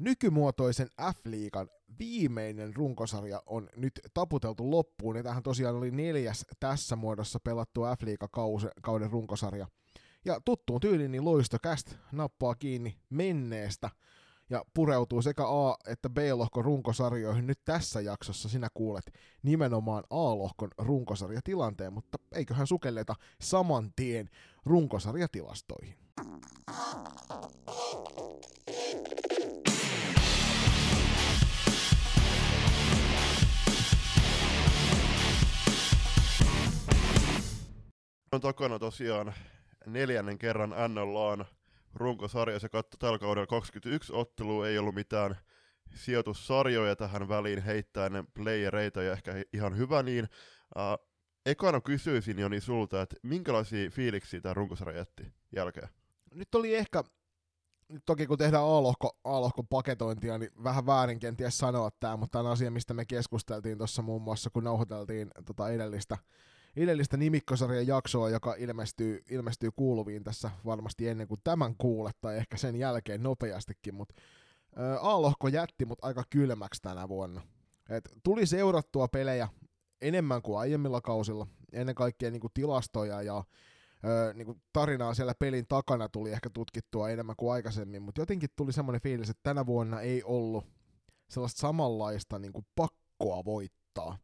Nykymuotoisen F-liigan viimeinen runkosarja on nyt taputeltu loppuun, ja tähän tosiaan oli neljäs tässä muodossa pelattu F-liigakauden runkosarja. Ja tuttuun tyyliin niin loistokäst nappaa kiinni menneestä ja pureutuu sekä A- että B-lohkon runkosarjoihin nyt tässä jaksossa. Sinä kuulet nimenomaan A-lohkon runkosarjatilanteen, mutta eiköhän sukelleta saman tien runkosarjatilastoihin. On takana tosiaan neljännen kerran NLAn runkosarja. Se katto tällä kaudella 21 ottelua, ei ollut mitään sijoitussarjoja tähän väliin heittää ennen playereita ja ehkä ihan hyvä niin. Uh, ekana kysyisin Joni sulta, että minkälaisia fiiliksiä tämä runkosarja jätti jälkeen? Nyt oli ehkä, nyt toki kun tehdään A-lohko, A-lohkon paketointia, niin vähän väärin kenties sanoa tämä, mutta tämä on asia, mistä me keskusteltiin tuossa muun muassa, kun nauhoiteltiin tota edellistä edellistä nimikkosarjan jaksoa, joka ilmestyy, ilmestyy kuuluviin tässä varmasti ennen kuin tämän kuulet, tai ehkä sen jälkeen nopeastikin, mutta A-lohko jätti mut aika kylmäksi tänä vuonna. Et tuli seurattua pelejä enemmän kuin aiemmilla kausilla, ennen kaikkea niin kuin tilastoja ja ö, niin kuin tarinaa siellä pelin takana tuli ehkä tutkittua enemmän kuin aikaisemmin, mutta jotenkin tuli semmoinen fiilis, että tänä vuonna ei ollut sellaista samanlaista niin kuin pakkoa voittaa.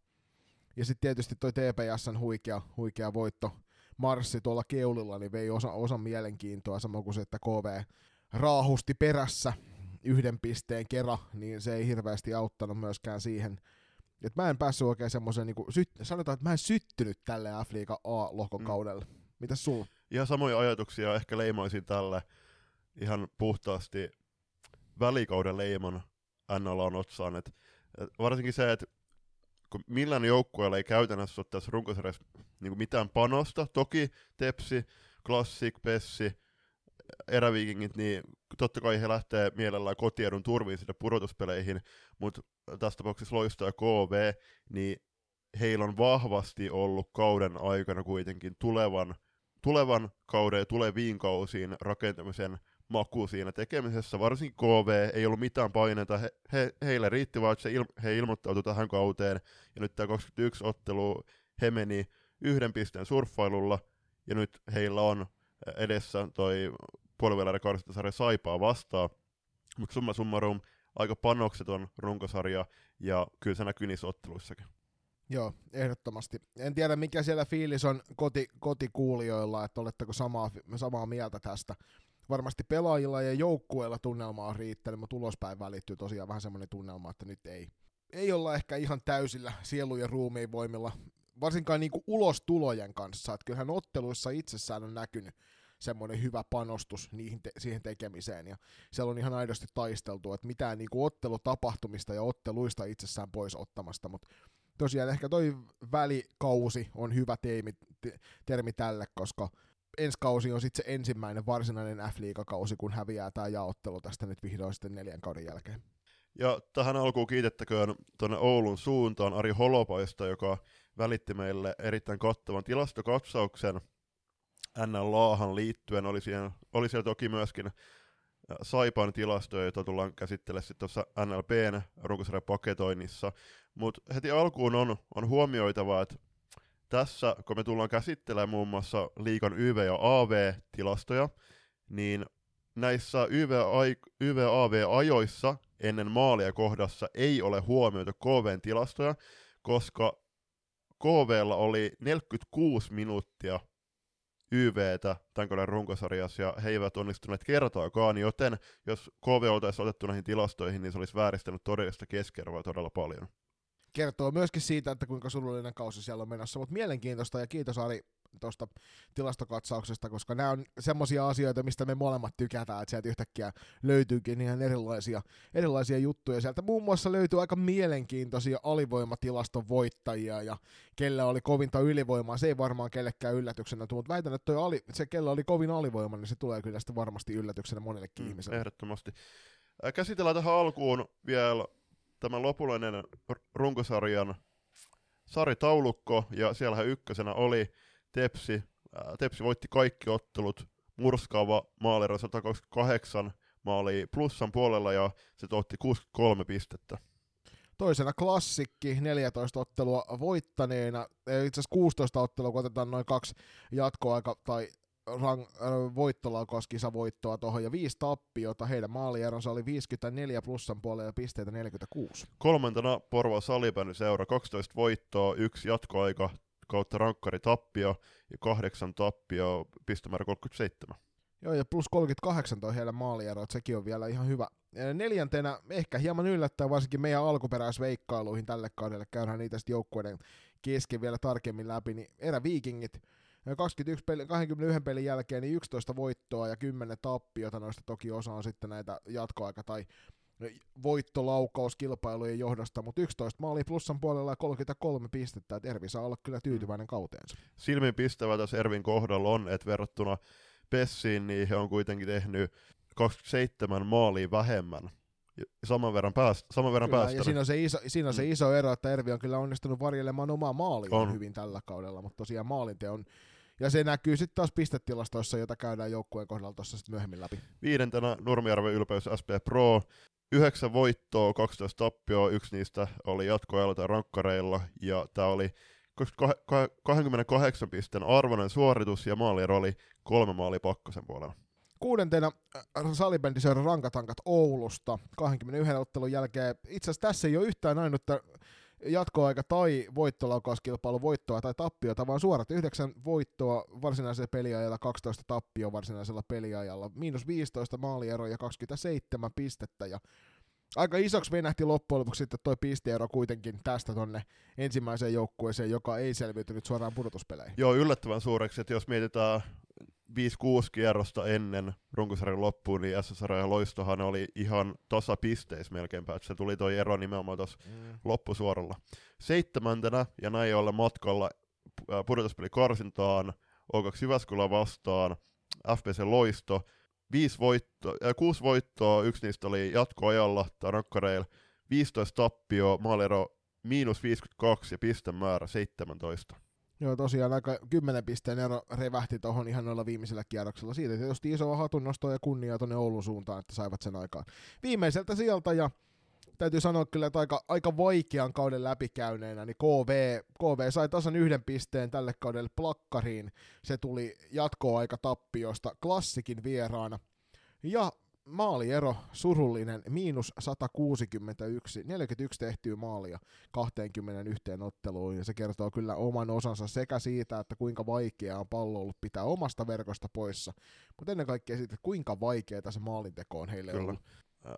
Ja sitten tietysti toi TPSn huikea, huikea voitto marssi tuolla keulilla, niin vei osa, osan mielenkiintoa, samoin kuin se, että KV raahusti perässä yhden pisteen kerran, niin se ei hirveästi auttanut myöskään siihen. Et mä en päässyt oikein semmoisen, niin syt, sanotaan, että mä en syttynyt tälle F-liiga A-lohkokaudelle. Mm. Mitäs sulla? Ihan samoja ajatuksia ehkä leimaisin tälle ihan puhtaasti välikauden leimon NLAn otsaan. Et, et varsinkin se, että kun millään joukkueella ei käytännössä ole tässä runkosarjassa niin mitään panosta. Toki Tepsi, Classic, Pessi, eräviikingit, niin totta kai he lähtee mielellään kotiedun turviin sinne pudotuspeleihin, mutta tässä tapauksessa Loisto ja KV, niin heillä on vahvasti ollut kauden aikana kuitenkin tulevan, tulevan kauden ja tuleviin kausiin rakentamisen maku siinä tekemisessä. Varsinkin KV ei ollut mitään paineita. He, he, heille riitti vaan, että il, he ilmoittautui tähän kauteen. Ja nyt tämä 21 ottelu he meni yhden pisteen surffailulla. Ja nyt heillä on edessä toi puoliväliä karstasarja Saipaa vastaan. Mutta summa summarum, aika panokseton runkosarja, ja kyllä se näkyy niissä otteluissakin. Joo, ehdottomasti. En tiedä, mikä siellä fiilis on koti, kotikuulijoilla, että oletteko samaa, samaa mieltä tästä varmasti pelaajilla ja joukkueilla tunnelma on riittänyt, mutta ulospäin välittyy tosiaan vähän semmoinen tunnelma, että nyt ei, ei olla ehkä ihan täysillä sielun ja ruumiin voimilla, varsinkaan niin ulostulojen kanssa, että kyllähän otteluissa itsessään on näkynyt semmoinen hyvä panostus niihin te- siihen tekemiseen, ja siellä on ihan aidosti taisteltu, että mitään niin kuin ottelutapahtumista ja otteluista itsessään pois ottamasta, mutta tosiaan ehkä toi välikausi on hyvä teemi, te- termi tälle, koska ensi kausi on sitten se ensimmäinen varsinainen F-liigakausi, kun häviää tämä jaottelu tästä nyt vihdoin sitten neljän kauden jälkeen. Ja tähän alkuun kiitettäköön tuonne Oulun suuntaan Ari Holopaista, joka välitti meille erittäin kattavan tilastokatsauksen NLAhan liittyen. Oli siellä, oli siellä toki myöskin Saipan tilastoja, joita tullaan käsittelemään sitten tuossa NLPn runkosarjan paketoinnissa. Mutta heti alkuun on, on huomioitava, että tässä, kun me tullaan käsittelemään muun muassa liikan YV- ja AV-tilastoja, niin näissä YV-AV-ajoissa ennen maalia kohdassa ei ole huomioitu KVn tilastoja, koska KVlla oli 46 minuuttia YVtä tämän kauden runkosarjassa, ja he eivät onnistuneet kertaakaan, joten jos KV oltaisiin otettu näihin tilastoihin, niin se olisi vääristänyt todellista keskiarvoa todella paljon kertoo myöskin siitä, että kuinka surullinen kausi siellä on menossa, mutta mielenkiintoista ja kiitos Ari tuosta tilastokatsauksesta, koska nämä on semmoisia asioita, mistä me molemmat tykätään, että sieltä yhtäkkiä löytyykin ihan erilaisia, erilaisia juttuja. Sieltä muun muassa löytyy aika mielenkiintoisia alivoimatilaston voittajia ja kellä oli kovinta ylivoimaa. Se ei varmaan kellekään yllätyksenä tule, mutta väitän, että toi ali, se kellä oli kovin alivoima, niin se tulee kyllä sitten varmasti yllätyksenä monellekin mm, ihmiselle. Ehdottomasti. Käsitellään tähän alkuun vielä tämä lopullinen runkosarjan saritaulukko, ja siellähän ykkösenä oli Tepsi. Tepsi voitti kaikki ottelut, murskaava maalero 128 maali plussan puolella ja se tuotti 63 pistettä. Toisena klassikki, 14 ottelua voittaneena, itse asiassa 16 ottelua, kun otetaan noin kaksi jatkoaika tai rang, äh, voittolaukaskisavoittoa tuohon ja viisi tappiota. Heidän maalieronsa oli 54 plussan puolella ja pisteitä 46. Kolmantena Porvo Salipäny seura 12 voittoa, yksi jatkoaika kautta rankkari tappio ja kahdeksan tappio, pistemäärä 37. Joo, ja plus 38 toi heidän maaliero, että sekin on vielä ihan hyvä. Neljäntenä ehkä hieman yllättää varsinkin meidän alkuperäisveikkailuihin tälle kaudelle, käydään niitä sitten joukkueiden kesken vielä tarkemmin läpi, niin eräviikingit 21 peli, 21 pelin jälkeen niin 11 voittoa ja 10 tappiota, noista toki osa on sitten näitä jatkoaika- tai voittolaukauskilpailujen johdosta, mutta 11 maali plussan puolella ja 33 pistettä, että Ervi saa olla kyllä tyytyväinen kauteensa. Silmin pistävä tässä Ervin kohdalla on, että verrattuna Pessiin, niin he on kuitenkin tehnyt 27 maalia vähemmän saman verran, pääst, saman verran kyllä, Ja siinä on, se iso, siinä on mm. se iso ero, että Ervi on kyllä onnistunut varjelemaan omaa maalia hyvin tällä kaudella, mutta tosiaan maalinteon ja se näkyy sitten taas pistetilastoissa, jota käydään joukkueen kohdalla tuossa sitten myöhemmin läpi. Viidentenä Nurmijärven ylpeys SP Pro. Yhdeksän voittoa, 12 tappioa, yksi niistä oli jatkoajalta rankkareilla, ja tämä oli 28 pisteen arvoinen suoritus, ja maaliero oli kolme maali pakkosen puolella. Kuudentena äh, salibändiseura Rankatankat Oulusta 21 ottelun jälkeen. Itse asiassa tässä ei ole yhtään ainutta jatkoaika tai voittolaukauskilpailu voittoa tai tappiota, vaan suorat yhdeksän voittoa varsinaisella peliajalla, 12 tappio varsinaisella peliajalla, miinus 15 maaliero ja 27 pistettä ja aika isoksi venähti loppujen lopuksi sitten toi pisteero kuitenkin tästä tonne ensimmäiseen joukkueeseen, joka ei selviytynyt suoraan pudotuspeleihin. Joo, yllättävän suureksi, että jos mietitään 5-6 kierrosta ennen runkosarjan loppuun, niin SSR ja Loistohan oli ihan tasapisteissä melkeinpä, että se tuli toi ero nimenomaan tuossa mm. loppusuoralla. Seitsemäntenä ja näin olla matkalla pudotuspeli karsintaan, O2 Jyväskylä vastaan, FPC Loisto, viisi voitto, äh, kuusi voittoa, yksi niistä oli jatkoajalla Tarakkareilla, 15 tappio, maalero miinus 52 ja pistemäärä 17. Joo, tosiaan aika 10 pisteen ero revähti tuohon ihan noilla viimeisellä kierroksella. Siitä tietysti iso hatunnosto ja kunnia tuonne Oulun suuntaan, että saivat sen aikaan. Viimeiseltä sieltä ja täytyy sanoa kyllä, että aika, aika vaikean kauden läpikäyneenä, niin KV, KV sai tasan yhden pisteen tälle kaudelle plakkariin. Se tuli jatkoaika tappiosta klassikin vieraana. Ja maaliero surullinen, miinus 161, 41 tehtyä maalia 21 otteluun, ja se kertoo kyllä oman osansa sekä siitä, että kuinka vaikeaa on pallo ollut pitää omasta verkosta poissa, mutta ennen kaikkea siitä, että kuinka vaikeaa se maalinteko on heille kyllä. ollut.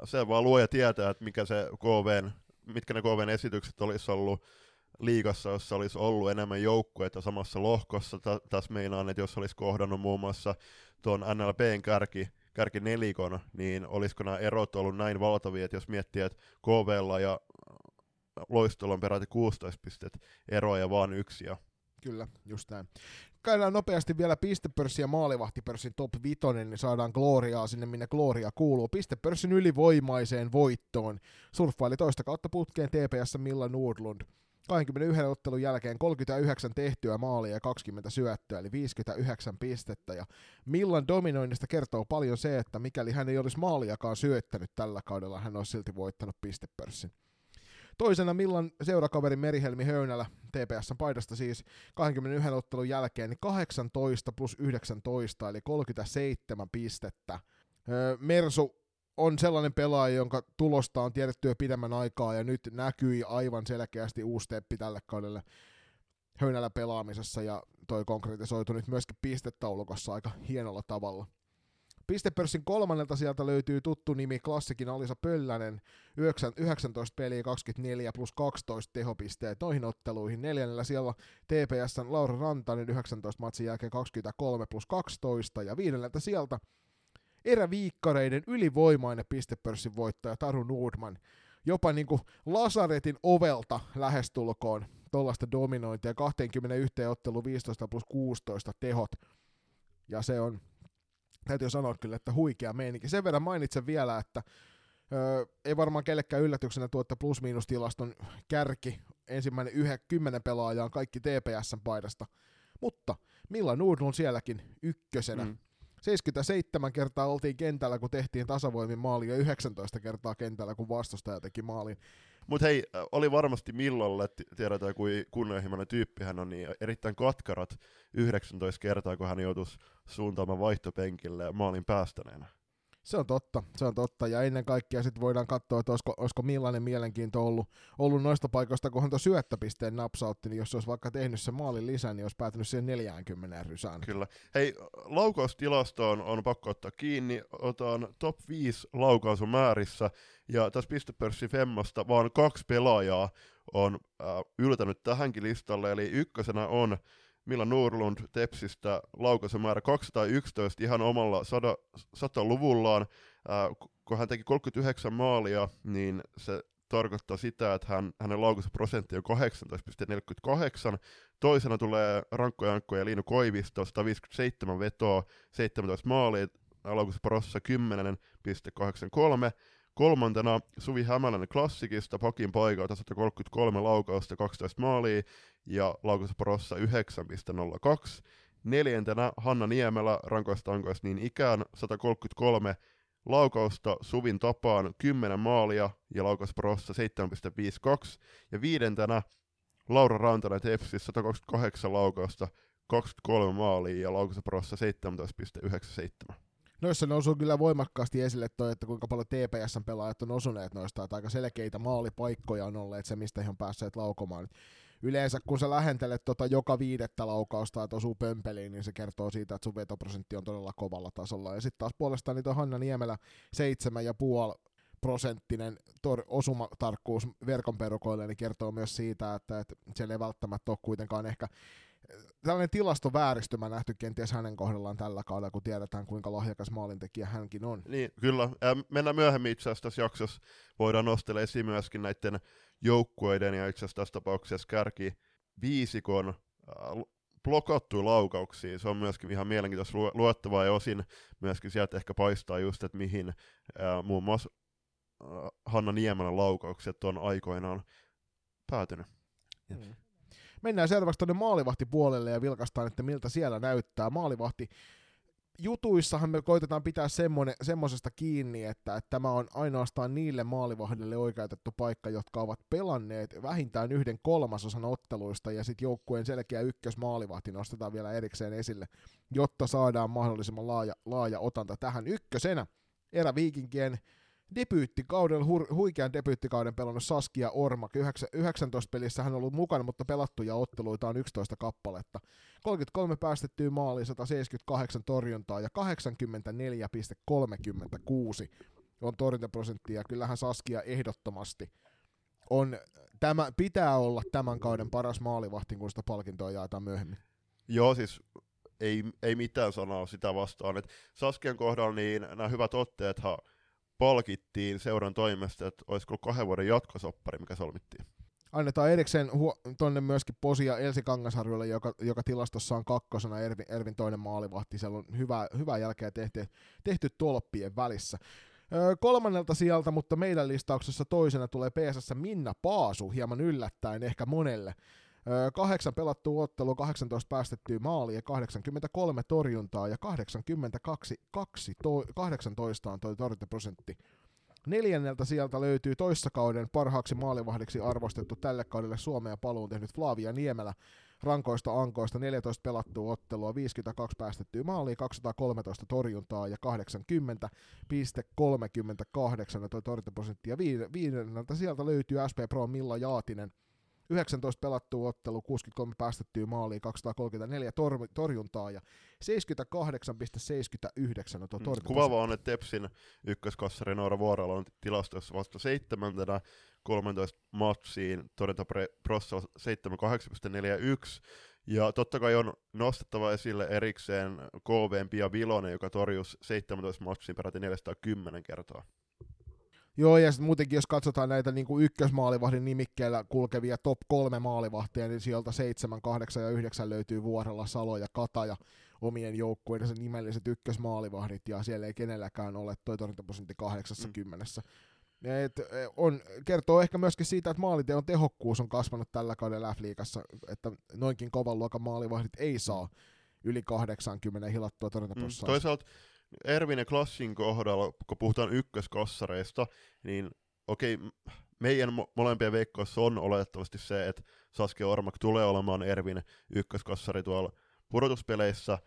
Se vaan luoja tietää, että mikä se KVn, mitkä ne KVn esitykset olisi ollut liigassa, jossa olisi ollut enemmän joukkueita samassa lohkossa. Tässä meinaan, että jos olisi kohdannut muun muassa tuon NLPn kärki, kärkinelikon, niin olisiko nämä erot ollut näin valtavia, että jos miettii, että KVlla ja Loistolla on peräti 16 pistet eroja vaan yksi. Ja... Kyllä, just näin. Käydään nopeasti vielä pistepörssin ja maalivahtipörssin top 5, niin saadaan Gloriaa sinne, minne Gloria kuuluu. Pistepörssin ylivoimaiseen voittoon. Surffaili toista kautta putkeen TPS Milla Nordlund. 21 ottelun jälkeen 39 tehtyä maalia ja 20 syöttöä, eli 59 pistettä. Ja Millan dominoinnista kertoo paljon se, että mikäli hän ei olisi maaliakaan syöttänyt tällä kaudella, hän olisi silti voittanut pistepörssin. Toisena Millan seurakaveri Merihelmi Höynälä, TPSn paidasta siis 21 ottelun jälkeen, niin 18 plus 19, eli 37 pistettä. Mersu on sellainen pelaaja, jonka tulosta on tiedetty jo pidemmän aikaa, ja nyt näkyi aivan selkeästi uusi steppi tälle kaudelle höynällä pelaamisessa, ja toi konkretisoitu nyt myöskin pistetaulukossa aika hienolla tavalla. Pistepörssin kolmannelta sieltä löytyy tuttu nimi klassikin Alisa Pöllänen, 19 peliä 24 plus 12 tehopisteet noihin otteluihin. Neljännellä siellä TPSn Laura Rantanen 19 matsin jälkeen 23 plus 12 ja viidenneltä sieltä eräviikkareiden ylivoimainen pistepörssin voittaja Taru Nordman. Jopa niin kuin Lasaretin ovelta lähestulkoon tuollaista dominointia, 21 ottelu 15 plus 16 tehot. Ja se on, täytyy sanoa kyllä, että huikea meininki. Sen verran mainitsen vielä, että Öö, ei varmaan kellekään yllätyksenä tuo, plus-miinus-tilaston kärki, ensimmäinen yhä, kymmenen pelaajaa on kaikki TPSn paidasta, mutta Milla Nordlund sielläkin ykkösenä. Mm. 77 kertaa oltiin kentällä, kun tehtiin tasavoimin maali, ja 19 kertaa kentällä, kun vastustaja teki maalin. Mutta hei, oli varmasti Millolle, tiedetään kuin kunnianhimoinen tyyppi hän on, niin erittäin katkarat 19 kertaa, kun hän joutuisi suuntaamaan vaihtopenkille maalin päästäneenä. Se on totta, se on totta. Ja ennen kaikkea sitten voidaan katsoa, että olisiko, olisiko millainen mielenkiinto ollut, ollut noista paikoista, kun hän tuon syöttöpisteen napsautti, niin jos se olisi vaikka tehnyt se maalin lisän, niin olisi päätynyt siihen 40 rysään. Kyllä. Hei, laukaustilastoon on pakko ottaa kiinni. Otan top 5 laukausumäärissä, ja tässä pistepörssi Femmasta vaan kaksi pelaajaa on äh, yltänyt tähänkin listalle, eli ykkösenä on Milla Nurlund Tepsistä laukaisumäärä 211 ihan omalla 100-luvullaan. Äh, kun hän teki 39 maalia, niin se tarkoittaa sitä, että hän, hänen laukaisuprosentti on 18,48. Toisena tulee Rankko Jankko ja Liinu Koivisto, 157 vetoa, 17 maalia, laukaisuprossa 10,83. Kolmantena Suvi Hämäläinen klassikista pakin paikalta 133 laukausta 12 maalia ja laukausprossa 9,02. Neljäntenä Hanna Niemelä rankoista ankoista niin ikään 133 laukausta Suvin tapaan 10 maalia ja laukausprossa 7,52. Ja viidentenä Laura Rantanen Tepsis 128 laukausta 23 maalia ja laukausprossa 17,97. Noissa nousuu kyllä voimakkaasti esille toi, että kuinka paljon TPSn pelaajat on osuneet noista, että aika selkeitä maalipaikkoja on olleet se, mistä he on päässeet laukomaan. Yleensä kun sä lähentelet tota joka viidettä laukausta, että osuu pömpeliin, niin se kertoo siitä, että sun vetoprosentti on todella kovalla tasolla. Ja sitten taas puolestaan niin Hanna Niemelä 7,5 prosenttinen tor- osumatarkkuus verkon perukoille, niin kertoo myös siitä, että, että siellä ei välttämättä ole kuitenkaan ehkä tällainen tilastovääristymä nähty kenties hänen kohdallaan tällä kaudella, kun tiedetään kuinka lahjakas maalintekijä hänkin on. Niin, kyllä. Mennään myöhemmin itse asiassa tässä jaksossa. Voidaan nostella esiin myöskin näiden joukkueiden ja itse asiassa tässä tapauksessa kärki viisikon äh, blokattuja laukauksia. Se on myöskin ihan mielenkiintoista luettavaa ja osin myöskin sieltä ehkä paistaa just, että mihin äh, muun muassa äh, Hanna Niemelän laukaukset on aikoinaan päätynyt. Mm. Mennään seuraavaksi tuonne maalivahtipuolelle ja vilkastaan, että miltä siellä näyttää. Maalivahti jutuissahan me koitetaan pitää semmoisesta kiinni, että, että tämä on ainoastaan niille maalivahdille oikeutettu paikka, jotka ovat pelanneet vähintään yhden kolmasosan otteluista, ja sitten joukkueen selkeä ykkösmaalivahti nostetaan vielä erikseen esille, jotta saadaan mahdollisimman laaja, laaja otanta tähän ykkösenä. Eräviikinkien debyyttikauden, hu- huikean debyyttikauden pelannut Saskia Ormak. 19 pelissä hän on ollut mukana, mutta pelattuja otteluita on 11 kappaletta. 33 päästettyä maaliin, 178 torjuntaa ja 84,36 on torjuntaprosenttia. Kyllähän Saskia ehdottomasti on, tämä, pitää olla tämän kauden paras maalivahti, kun sitä palkintoa jaetaan myöhemmin. Joo, siis ei, ei mitään sanaa sitä vastaan. Et Saskian kohdalla niin nämä hyvät otteethan palkittiin seuran toimesta, että olisiko kahden vuoden jatkosoppari, mikä solmittiin. Annetaan erikseen huo- tonne myöskin Posia Elsi Kangasharjulle, joka, joka tilastossa on kakkosena Ervin, Ervin toinen maalivahti. Siellä on hyvää, hyvää jälkeä tehty, tehty tolppien välissä. Kolmannelta sieltä, mutta meidän listauksessa toisena tulee PSS Minna Paasu, hieman yllättäen ehkä monelle. Kahdeksan pelattua ottelu, 18 päästettyä maalia, 83 torjuntaa ja 82, 2, to, 18 on toi torjuntaprosentti. Neljänneltä sieltä löytyy toissakauden parhaaksi maalivahdiksi arvostettu tälle kaudelle Suomeen paluun tehnyt Flavia Niemelä rankoista ankoista 14 pelattua ottelua, 52 päästettyä maalia, 213 torjuntaa ja 80,38 tuo torjuntaprosentti. Ja viidenneltä sieltä löytyy SP Pro Milla Jaatinen 19 pelattua ottelu, 63 päästettyä maaliin, 234 tor- torjuntaa ja 78,79 on tuo mm, Kuvaava on, että Tepsin ykköskassari Noora Vuorala on tilastossa vasta seitsemäntenä 13 matsiin, torjunta prossa 78,41 ja totta kai on nostettava esille erikseen KV Pia Vilonen, joka torjus 17 matsiin peräti 410 kertaa. Joo, ja sitten muutenkin jos katsotaan näitä niin kuin ykkösmaalivahdin nimikkeellä kulkevia top kolme maalivahtia, niin sieltä 7, 8 ja 9 löytyy Vuorella, Salo ja Kataja omien joukkueidensa nimelliset ykkösmaalivahdit, ja siellä ei kenelläkään ole toi torjuntaprosentti 80. Mm. Et, e, on, kertoo ehkä myöskin siitä, että maaliteon tehokkuus on kasvanut tällä kaudella F-liigassa, että noinkin kovan luokan maalivahdit ei saa yli 80 hilattua torjuntapussaa. Mm, toisaalta Ervin ja Klassin kohdalla, kun puhutaan ykköskassareista, niin okei, meidän mo- molempien veikkoissa on oletettavasti se, että Saskia Ormak tulee olemaan Ervin ykköskassari tuolla pudotuspeleissä,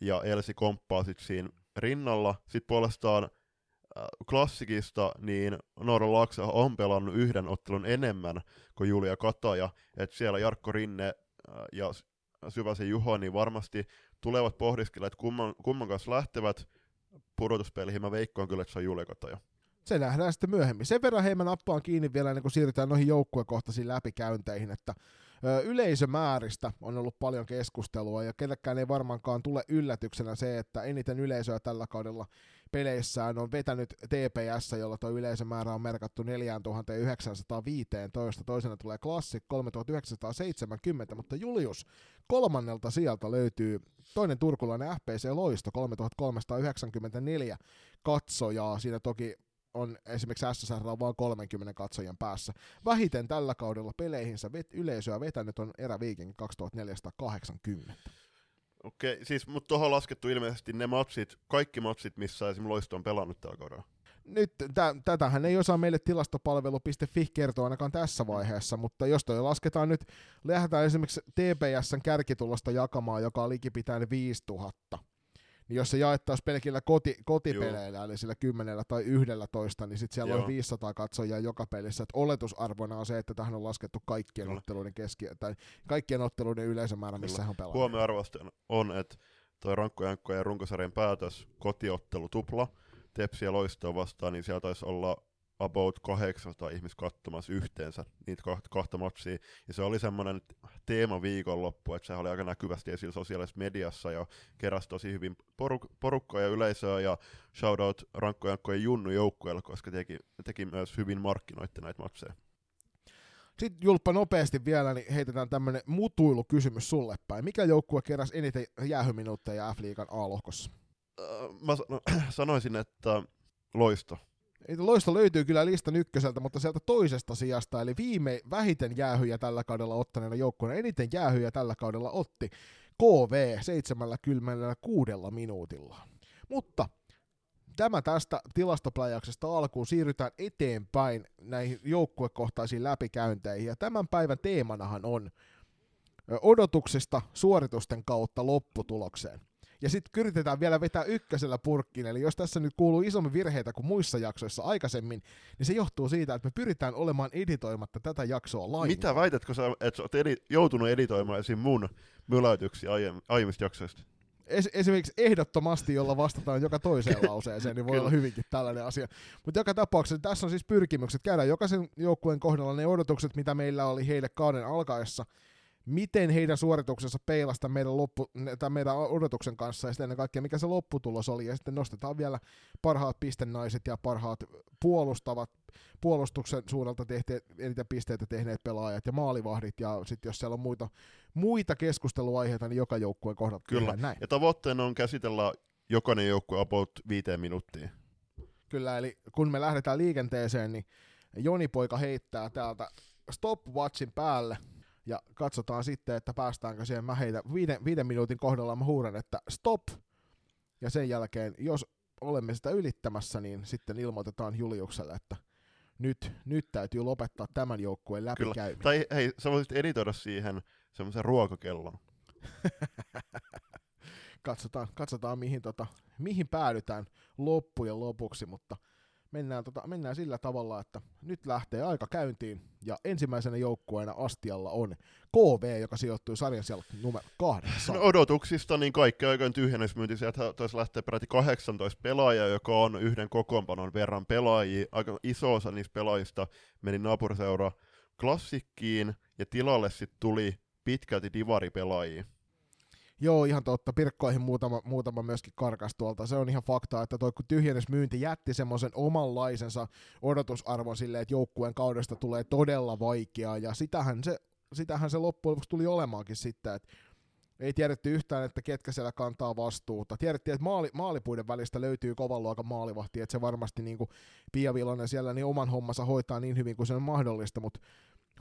ja Elsi komppaa sitten siinä rinnalla. Sitten puolestaan äh, klassikista, niin Noora Laksa on pelannut yhden ottelun enemmän kuin Julia Kataja, että siellä Jarkko Rinne äh, ja Syväsen Juho, niin varmasti tulevat pohdiskella, että kumman, kumman kanssa lähtevät pudotuspeleihin. Mä veikkoan kyllä, että se on Julia Kataja. Se nähdään sitten myöhemmin. Sen verran hei mä nappaan kiinni vielä ennen kuin siirrytään noihin joukkuekohtaisiin läpikäynteihin, että yleisömääristä on ollut paljon keskustelua ja kellekään ei varmaankaan tule yllätyksenä se, että eniten yleisöä tällä kaudella peleissään on vetänyt TPS, jolla tuo yleisömäärä on merkattu 4915, toisena tulee Classic 3970, mutta Julius kolmannelta sieltä löytyy toinen turkulainen FPC Loisto 3394 katsojaa, siinä toki on esimerkiksi SSR on vain 30 katsojan päässä. Vähiten tällä kaudella peleihinsä vet- yleisöä vetänyt on Eräviikin 2480. Okei, siis mutta tuohon on laskettu ilmeisesti ne matsit, kaikki matsit, missä esimerkiksi Loisto on pelannut tällä kaudella. Nyt t- tätähän ei osaa meille tilastopalvelu.fi kertoa ainakaan tässä vaiheessa, mutta jos toi lasketaan nyt, lähdetään esimerkiksi TPSn kärkitulosta jakamaan, joka on likipitäen 5000, niin jos se jaettaisiin pelkillä koti, kotipeleillä, Joo. eli sillä kymmenellä tai yhdellä toista, niin sitten siellä Joo. on 500 katsojaa joka pelissä. Et oletusarvona on se, että tähän on laskettu kaikkien Kyllä. otteluiden keski, tai kaikkien otteluiden yleisömäärä, missä hän pelaa. Huomioarvosta on, että tuo Rankko ja runkosarjan päätös, kotiottelu tupla, Tepsiä loistoa vastaan, niin siellä taisi olla about 800 ihmistä katsomassa yhteensä niitä kahta, kahta matsia. Ja se oli semmoinen teema viikonloppu, että se oli aika näkyvästi esillä sosiaalisessa mediassa ja keräsi tosi hyvin poruk- porukkaa ja yleisöä ja shoutout Rankko Jankko ja Junnu joukkueelle, koska teki, teki myös hyvin markkinoitte näitä matseja. Sitten Julppa nopeasti vielä, niin heitetään tämmöinen mutuilukysymys sulle päin. Mikä joukkue keräsi eniten jäähyminuutteja F-liigan A-lohkossa? Äh, mä sanoisin, että loisto. Loisto löytyy kyllä listan ykköseltä, mutta sieltä toisesta sijasta, eli viime vähiten jäähyjä tällä kaudella ottaneena joukkueena, eniten jäähyjä tällä kaudella otti KV seitsemällä kylmällä kuudella minuutilla. Mutta tämä tästä tilastopläjäyksestä alkuun siirrytään eteenpäin näihin joukkuekohtaisiin läpikäynteihin, ja tämän päivän teemanahan on odotuksista suoritusten kautta lopputulokseen. Ja sitten yritetään vielä vetää ykkösellä purkkiin, eli jos tässä nyt kuuluu isommin virheitä kuin muissa jaksoissa aikaisemmin, niin se johtuu siitä, että me pyritään olemaan editoimatta tätä jaksoa lainkaan. Mitä väitätkö sä, että sä oot edi- joutunut editoimaan esim. mun myläytyksiä aiemmista jaksoista? Es- esimerkiksi ehdottomasti, jolla vastataan joka toiseen lauseeseen, niin voi olla hyvinkin tällainen asia. Mutta joka tapauksessa tässä on siis pyrkimykset käydä jokaisen joukkueen kohdalla ne odotukset, mitä meillä oli heille kauden alkaessa – miten heidän suorituksensa peilasta meidän, loppu, tai meidän odotuksen kanssa ja sitten ennen kaikkea mikä se lopputulos oli. Ja sitten nostetaan vielä parhaat pistennaiset ja parhaat puolustavat, puolustuksen suunnalta tehneet, eniten pisteitä tehneet pelaajat ja maalivahdit. Ja sitten jos siellä on muita, muita keskusteluaiheita, niin joka joukkueen kohdalla Kyllä, näin. ja tavoitteena on käsitellä jokainen joukkue about viiteen minuuttiin. Kyllä, eli kun me lähdetään liikenteeseen, niin Joni Poika heittää täältä stopwatchin päälle – ja katsotaan sitten, että päästäänkö siihen. Mä heitä viiden, viiden minuutin kohdalla mä huudan, että stop, ja sen jälkeen, jos olemme sitä ylittämässä, niin sitten ilmoitetaan Juliukselle, että nyt, nyt täytyy lopettaa tämän joukkueen läpikäyminen. Tai hei, sä voisit editoida siihen semmoisen ruokakellon. katsotaan, katsotaan mihin, tota, mihin päädytään loppujen lopuksi, mutta mennään, tota, mennään sillä tavalla, että nyt lähtee aika käyntiin, ja ensimmäisenä joukkueena Astialla on KV, joka sijoittui sarjan siellä numero kahdeksan. No odotuksista niin kaikki aikojen tyhjennysmyynti, sieltä taisi lähteä peräti 18 pelaajaa, joka on yhden kokoonpanon verran pelaajia. Aika iso osa niistä pelaajista meni naapuriseura klassikkiin, ja tilalle sitten tuli pitkälti divaripelaajia. Joo, ihan totta. Pirkkoihin muutama, muutama myöskin karkas tuolta. Se on ihan fakta, että toi tyhjennysmyynti jätti semmoisen omanlaisensa odotusarvon silleen, että joukkueen kaudesta tulee todella vaikeaa, ja sitähän se, sitähän se loppujen lopuksi tuli olemaankin sitten, että ei tiedetty yhtään, että ketkä siellä kantaa vastuuta. Tiedettiin, että maali, maalipuiden välistä löytyy kovan luokan maalivahti, että se varmasti niin kuin Pia Vilonen siellä niin oman hommansa hoitaa niin hyvin kuin se on mahdollista, mutta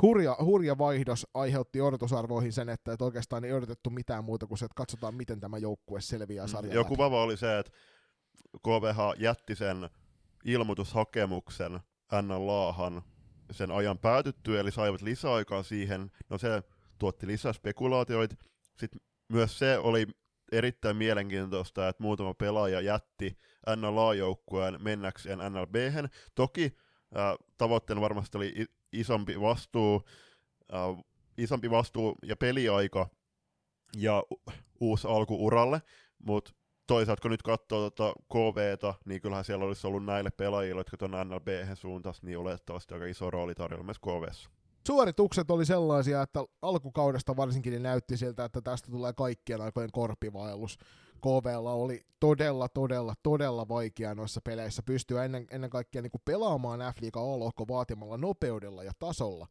hurja, hurja vaihdos aiheutti odotusarvoihin sen, että et oikeastaan ei odotettu mitään muuta kuin se, että katsotaan, miten tämä joukkue selviää sarjan mm. Joku vava oli se, että KVH jätti sen ilmoitushakemuksen NLAhan sen ajan päätyttyä, eli saivat lisäaikaa siihen. No se tuotti lisää spekulaatioita. Sitten myös se oli erittäin mielenkiintoista, että muutama pelaaja jätti NLA-joukkueen mennäkseen nlb. Toki äh, tavoitteena varmasti oli isompi vastuu, äh, isompi vastuu ja peliaika ja uusi alku uralle, mutta toisaalta kun nyt katsoo tuota KVta, niin kyllähän siellä olisi ollut näille pelaajille, jotka tuon NLB suuntaan, niin olettavasti aika iso rooli tarjolla myös KVssa. Suoritukset oli sellaisia, että alkukaudesta varsinkin niin näytti siltä, että tästä tulee kaikkien aikojen korpivaellus. KVlla oli todella, todella, todella vaikea noissa peleissä pystyä ennen, ennen kaikkea niin kuin pelaamaan F-liiga A-lohko vaatimalla nopeudella ja tasolla.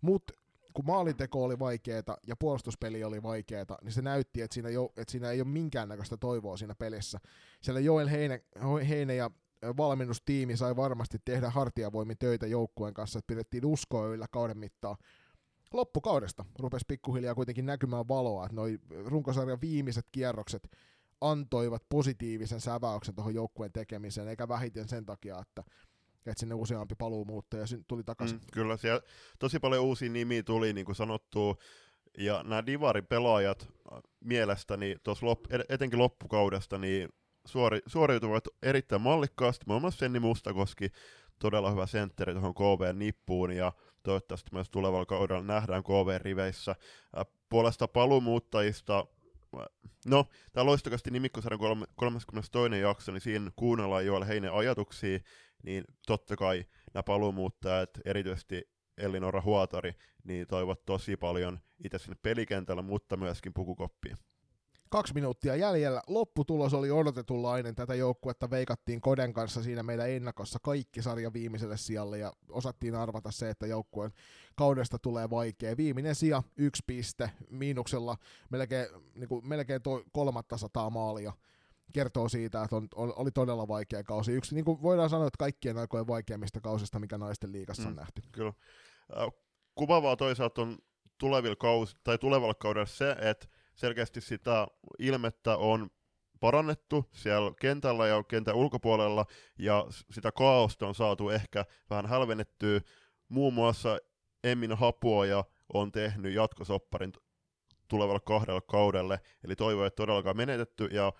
Mutta kun maalinteko oli vaikeeta ja puolustuspeli oli vaikeeta, niin se näytti, että siinä, jo, että siinä ei ole minkäännäköistä toivoa siinä pelissä. Siellä Joel Heine, Heine ja valmennustiimi sai varmasti tehdä hartiavoimin töitä joukkueen kanssa, että pidettiin uskoa yllä kauden mittaan. Loppukaudesta rupesi pikkuhiljaa kuitenkin näkymään valoa, että noi runkosarjan viimeiset kierrokset antoivat positiivisen säväyksen tuohon joukkueen tekemiseen, eikä vähiten sen takia, että että sinne useampi paluumuuttaja tuli takaisin. Mm, kyllä, siellä tosi paljon uusia nimiä tuli, niin kuin sanottu, ja nämä Divarin pelaajat äh, mielestäni, tuossa lop, etenkin loppukaudesta, niin suori, suoriutuvat erittäin mallikkaasti, muun muassa Senni Mustakoski, todella hyvä sentteri tuohon KV-nippuun, ja toivottavasti myös tulevalla kaudella nähdään KV-riveissä. Äh, puolesta paluumuuttajista No, tämä loistokasti nimikkosarjan 32. jakso, niin siinä kuunnellaan Joel Heinen ajatuksia, niin totta kai nämä paluumuuttajat, erityisesti Elinora Huotari, niin toivot tosi paljon itse sinne pelikentällä, mutta myöskin pukukoppiin. Kaksi minuuttia jäljellä. Lopputulos oli odotetunlainen. Tätä joukkuetta veikattiin Koden kanssa siinä meidän ennakossa kaikki sarja viimeiselle sijalle ja osattiin arvata se, että joukkueen kaudesta tulee vaikea. Viimeinen sija, yksi piste, miinuksella melkein, niin kuin, melkein toi kolmatta sataa maalia kertoo siitä, että on, oli todella vaikea kausi. Yksi, niin kuin voidaan sanoa, että kaikkien aikojen vaikeimmista kausista, mikä naisten liigassa mm, on nähty. Kyllä. Kuvaavaa toisaalta on tulevilla kaus, tai tulevalla kaudella se, että selkeästi sitä ilmettä on parannettu siellä kentällä ja kentän ulkopuolella, ja sitä kaaosta on saatu ehkä vähän hälvennettyä. Muun muassa Emmin Hapuoja on tehnyt jatkosopparin tulevalle kahdelle kaudelle, eli toivo ei todellakaan menetetty, ja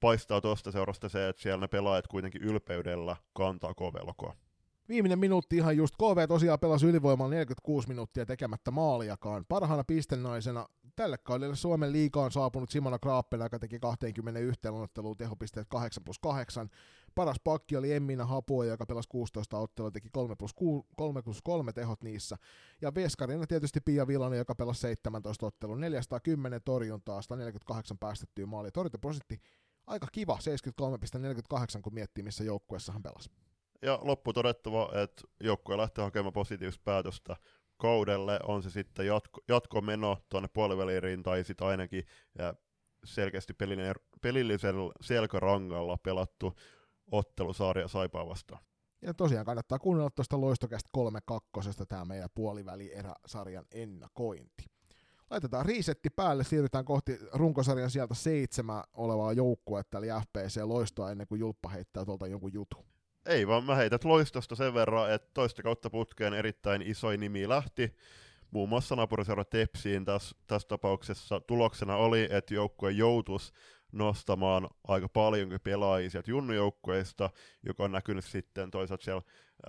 paistaa tuosta seurasta se, että siellä ne pelaajat kuitenkin ylpeydellä kantaa KV-lokoa. Viimeinen minuutti ihan just. KV tosiaan pelasi ylivoimalla 46 minuuttia tekemättä maaliakaan. Parhaana pistennaisena tälle kaudelle Suomen liikaan saapunut Simona Kraappen, joka teki 21 otteluun tehopisteet 8 plus 8. Paras pakki oli Emmina Hapua, joka pelasi 16 ottelua, teki 3 plus 6, 3 plus 3 tehot niissä. Ja veskarina tietysti Pia Vilanen, joka pelasi 17 ottelua, 410 torjuntaa, 148 päästettyä maalia. Torjuntaprosentti aika kiva, 73,48 kun miettii, missä joukkueessa hän pelasi. Ja loppu todettava, että joukkue lähtee hakemaan positiivista päätöstä kaudelle, on se sitten jatko, jatkomeno tuonne puoliväliin tai sitten ainakin ja selkeästi pelillisellä selkärangalla pelattu ottelusarja Saipaa vastaan. Ja tosiaan kannattaa kuunnella tuosta loistokästä kolme kakkosesta tämä meidän puoliväli-eräsarjan ennakointi. Laitetaan riisetti päälle, siirrytään kohti runkosarjan sieltä seitsemän olevaa joukkuetta, eli FPC loistoa ennen kuin Julppa heittää tuolta jonkun jutu. Ei vaan mä heität loistosta sen verran, että toista kautta putkeen erittäin iso nimi lähti. Muun muassa naapuriseura Tepsiin tässä, tässä tapauksessa tuloksena oli, että joukkue joutuisi nostamaan aika paljonkin pelaajia sieltä junnujoukkueista, joka on näkynyt sitten toisaalta siellä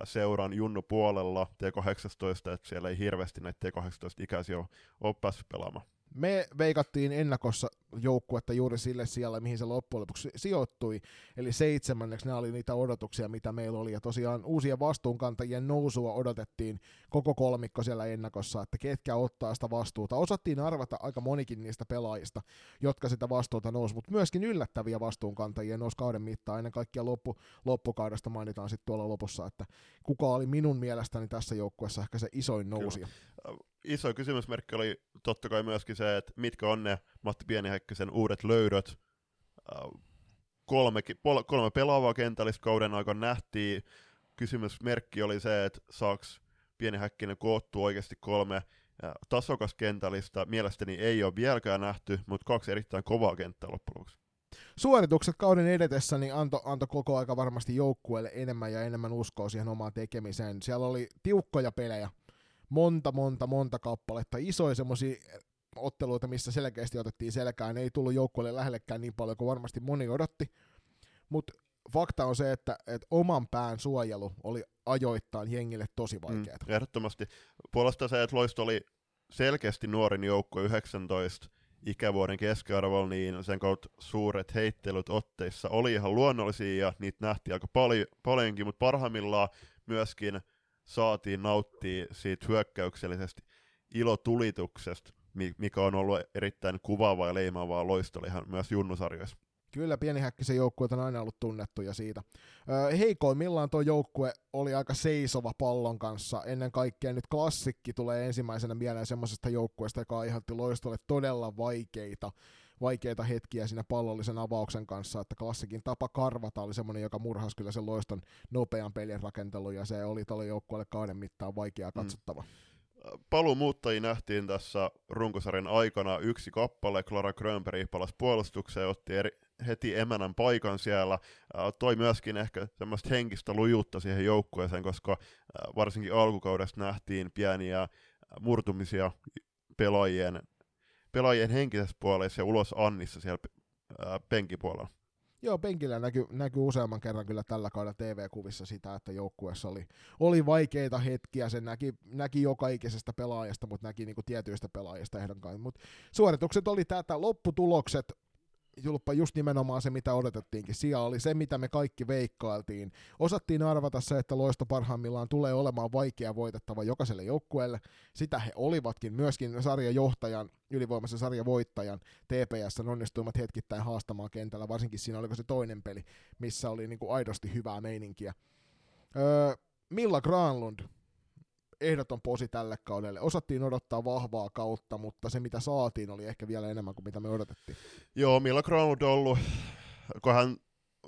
seuran junnu puolella T18, että siellä ei hirveästi näitä T18-ikäisiä ole päässyt pelaamaan. Me veikattiin ennakossa joukkuetta juuri sille siellä, mihin se loppujen lopuksi sijoittui, eli seitsemänneksi nämä oli niitä odotuksia, mitä meillä oli, ja tosiaan uusien vastuunkantajien nousua odotettiin koko kolmikko siellä ennakossa, että ketkä ottaa sitä vastuuta. Osattiin arvata aika monikin niistä pelaajista, jotka sitä vastuuta nousi, mutta myöskin yllättäviä vastuunkantajia nousi kauden mittaan, ennen kaikkea loppu, loppukaudesta mainitaan sitten tuolla lopussa, että kuka oli minun mielestäni tässä joukkueessa ehkä se isoin nousija. Iso kysymysmerkki oli totta kai myöskin se, että mitkä on ne Matti Pienihäkkösen uudet löydöt. Äh, kolme, kolme pelaavaa kentällistä kauden aikana nähtiin. Kysymysmerkki oli se, että saaks pieni häkkinen koottu oikeasti kolme tasokas kentällistä mielestäni ei ole vieläkään nähty, mutta kaksi erittäin kovaa kenttää loppujen lopuksi. Suoritukset kauden edetessä niin antoi anto koko aika varmasti joukkueelle enemmän ja enemmän uskoa siihen omaan tekemiseen. Siellä oli tiukkoja pelejä, monta, monta, monta kappaletta, isoja semmoisia otteluita, missä selkeästi otettiin selkään. Ei tullut joukkueelle lähellekään niin paljon kuin varmasti moni odotti, mutta fakta on se, että, että oman pään suojelu oli ajoittain jengille tosi vaikeaa. Mm, ehdottomasti. Puolesta se, että Loisto oli selkeästi nuorin joukko 19 ikävuoden keskiarvolla, niin sen kautta suuret heittelyt otteissa oli ihan luonnollisia ja niitä nähtiin aika paljon, paljonkin, mutta parhaimmillaan myöskin saatiin nauttia siitä hyökkäyksellisesti ilotulituksesta, mikä on ollut erittäin kuvaavaa ja leimaavaa loistolla ihan myös junnusarjoissa. Kyllä pienihäkkisen joukkue on aina ollut tunnettuja siitä. Öö, heikoimmillaan tuo joukkue oli aika seisova pallon kanssa. Ennen kaikkea nyt klassikki tulee ensimmäisenä mieleen semmoisesta joukkueesta, joka aiheutti loistolle todella vaikeita vaikeita hetkiä siinä pallollisen avauksen kanssa, että klassikin tapa karvata oli semmoinen, joka murhasi kyllä sen loiston nopean pelin rakentelu, ja se oli tuolle joukkueelle kauden mittaan vaikeaa mm. katsottava. Mm paluumuuttajia nähtiin tässä runkosarjan aikana yksi kappale. Clara Grönberg palasi puolustukseen, otti eri, heti emänän paikan siellä. Toi myöskin ehkä semmoista henkistä lujuutta siihen joukkueeseen, koska varsinkin alkukaudesta nähtiin pieniä murtumisia pelaajien, pelaajien henkisessä puolessa ja ulos Annissa siellä äh, penkipuolella. Joo, penkillä näkyy näky useamman kerran kyllä tällä kaudella TV-kuvissa sitä, että joukkueessa oli, oli vaikeita hetkiä. Se näki, näki joka ikisestä pelaajasta, mutta näki niinku tietyistä pelaajista ehdokkaan. Mutta suoritukset oli tätä, lopputulokset julppa just nimenomaan se, mitä odotettiinkin. Siellä oli se, mitä me kaikki veikkailtiin. Osattiin arvata se, että loisto parhaimmillaan tulee olemaan vaikea voitettava jokaiselle joukkueelle. Sitä he olivatkin. Myöskin sarjajohtajan, ylivoimaisen sarjavoittajan TPS onnistuivat hetkittäin haastamaan kentällä, varsinkin siinä oliko se toinen peli, missä oli niin kuin aidosti hyvää meininkiä. Öö, Milla Granlund, ehdoton posi tälle kaudelle. Osattiin odottaa vahvaa kautta, mutta se mitä saatiin oli ehkä vielä enemmän kuin mitä me odotettiin. Joo, Milla Ground on ollut, kun hän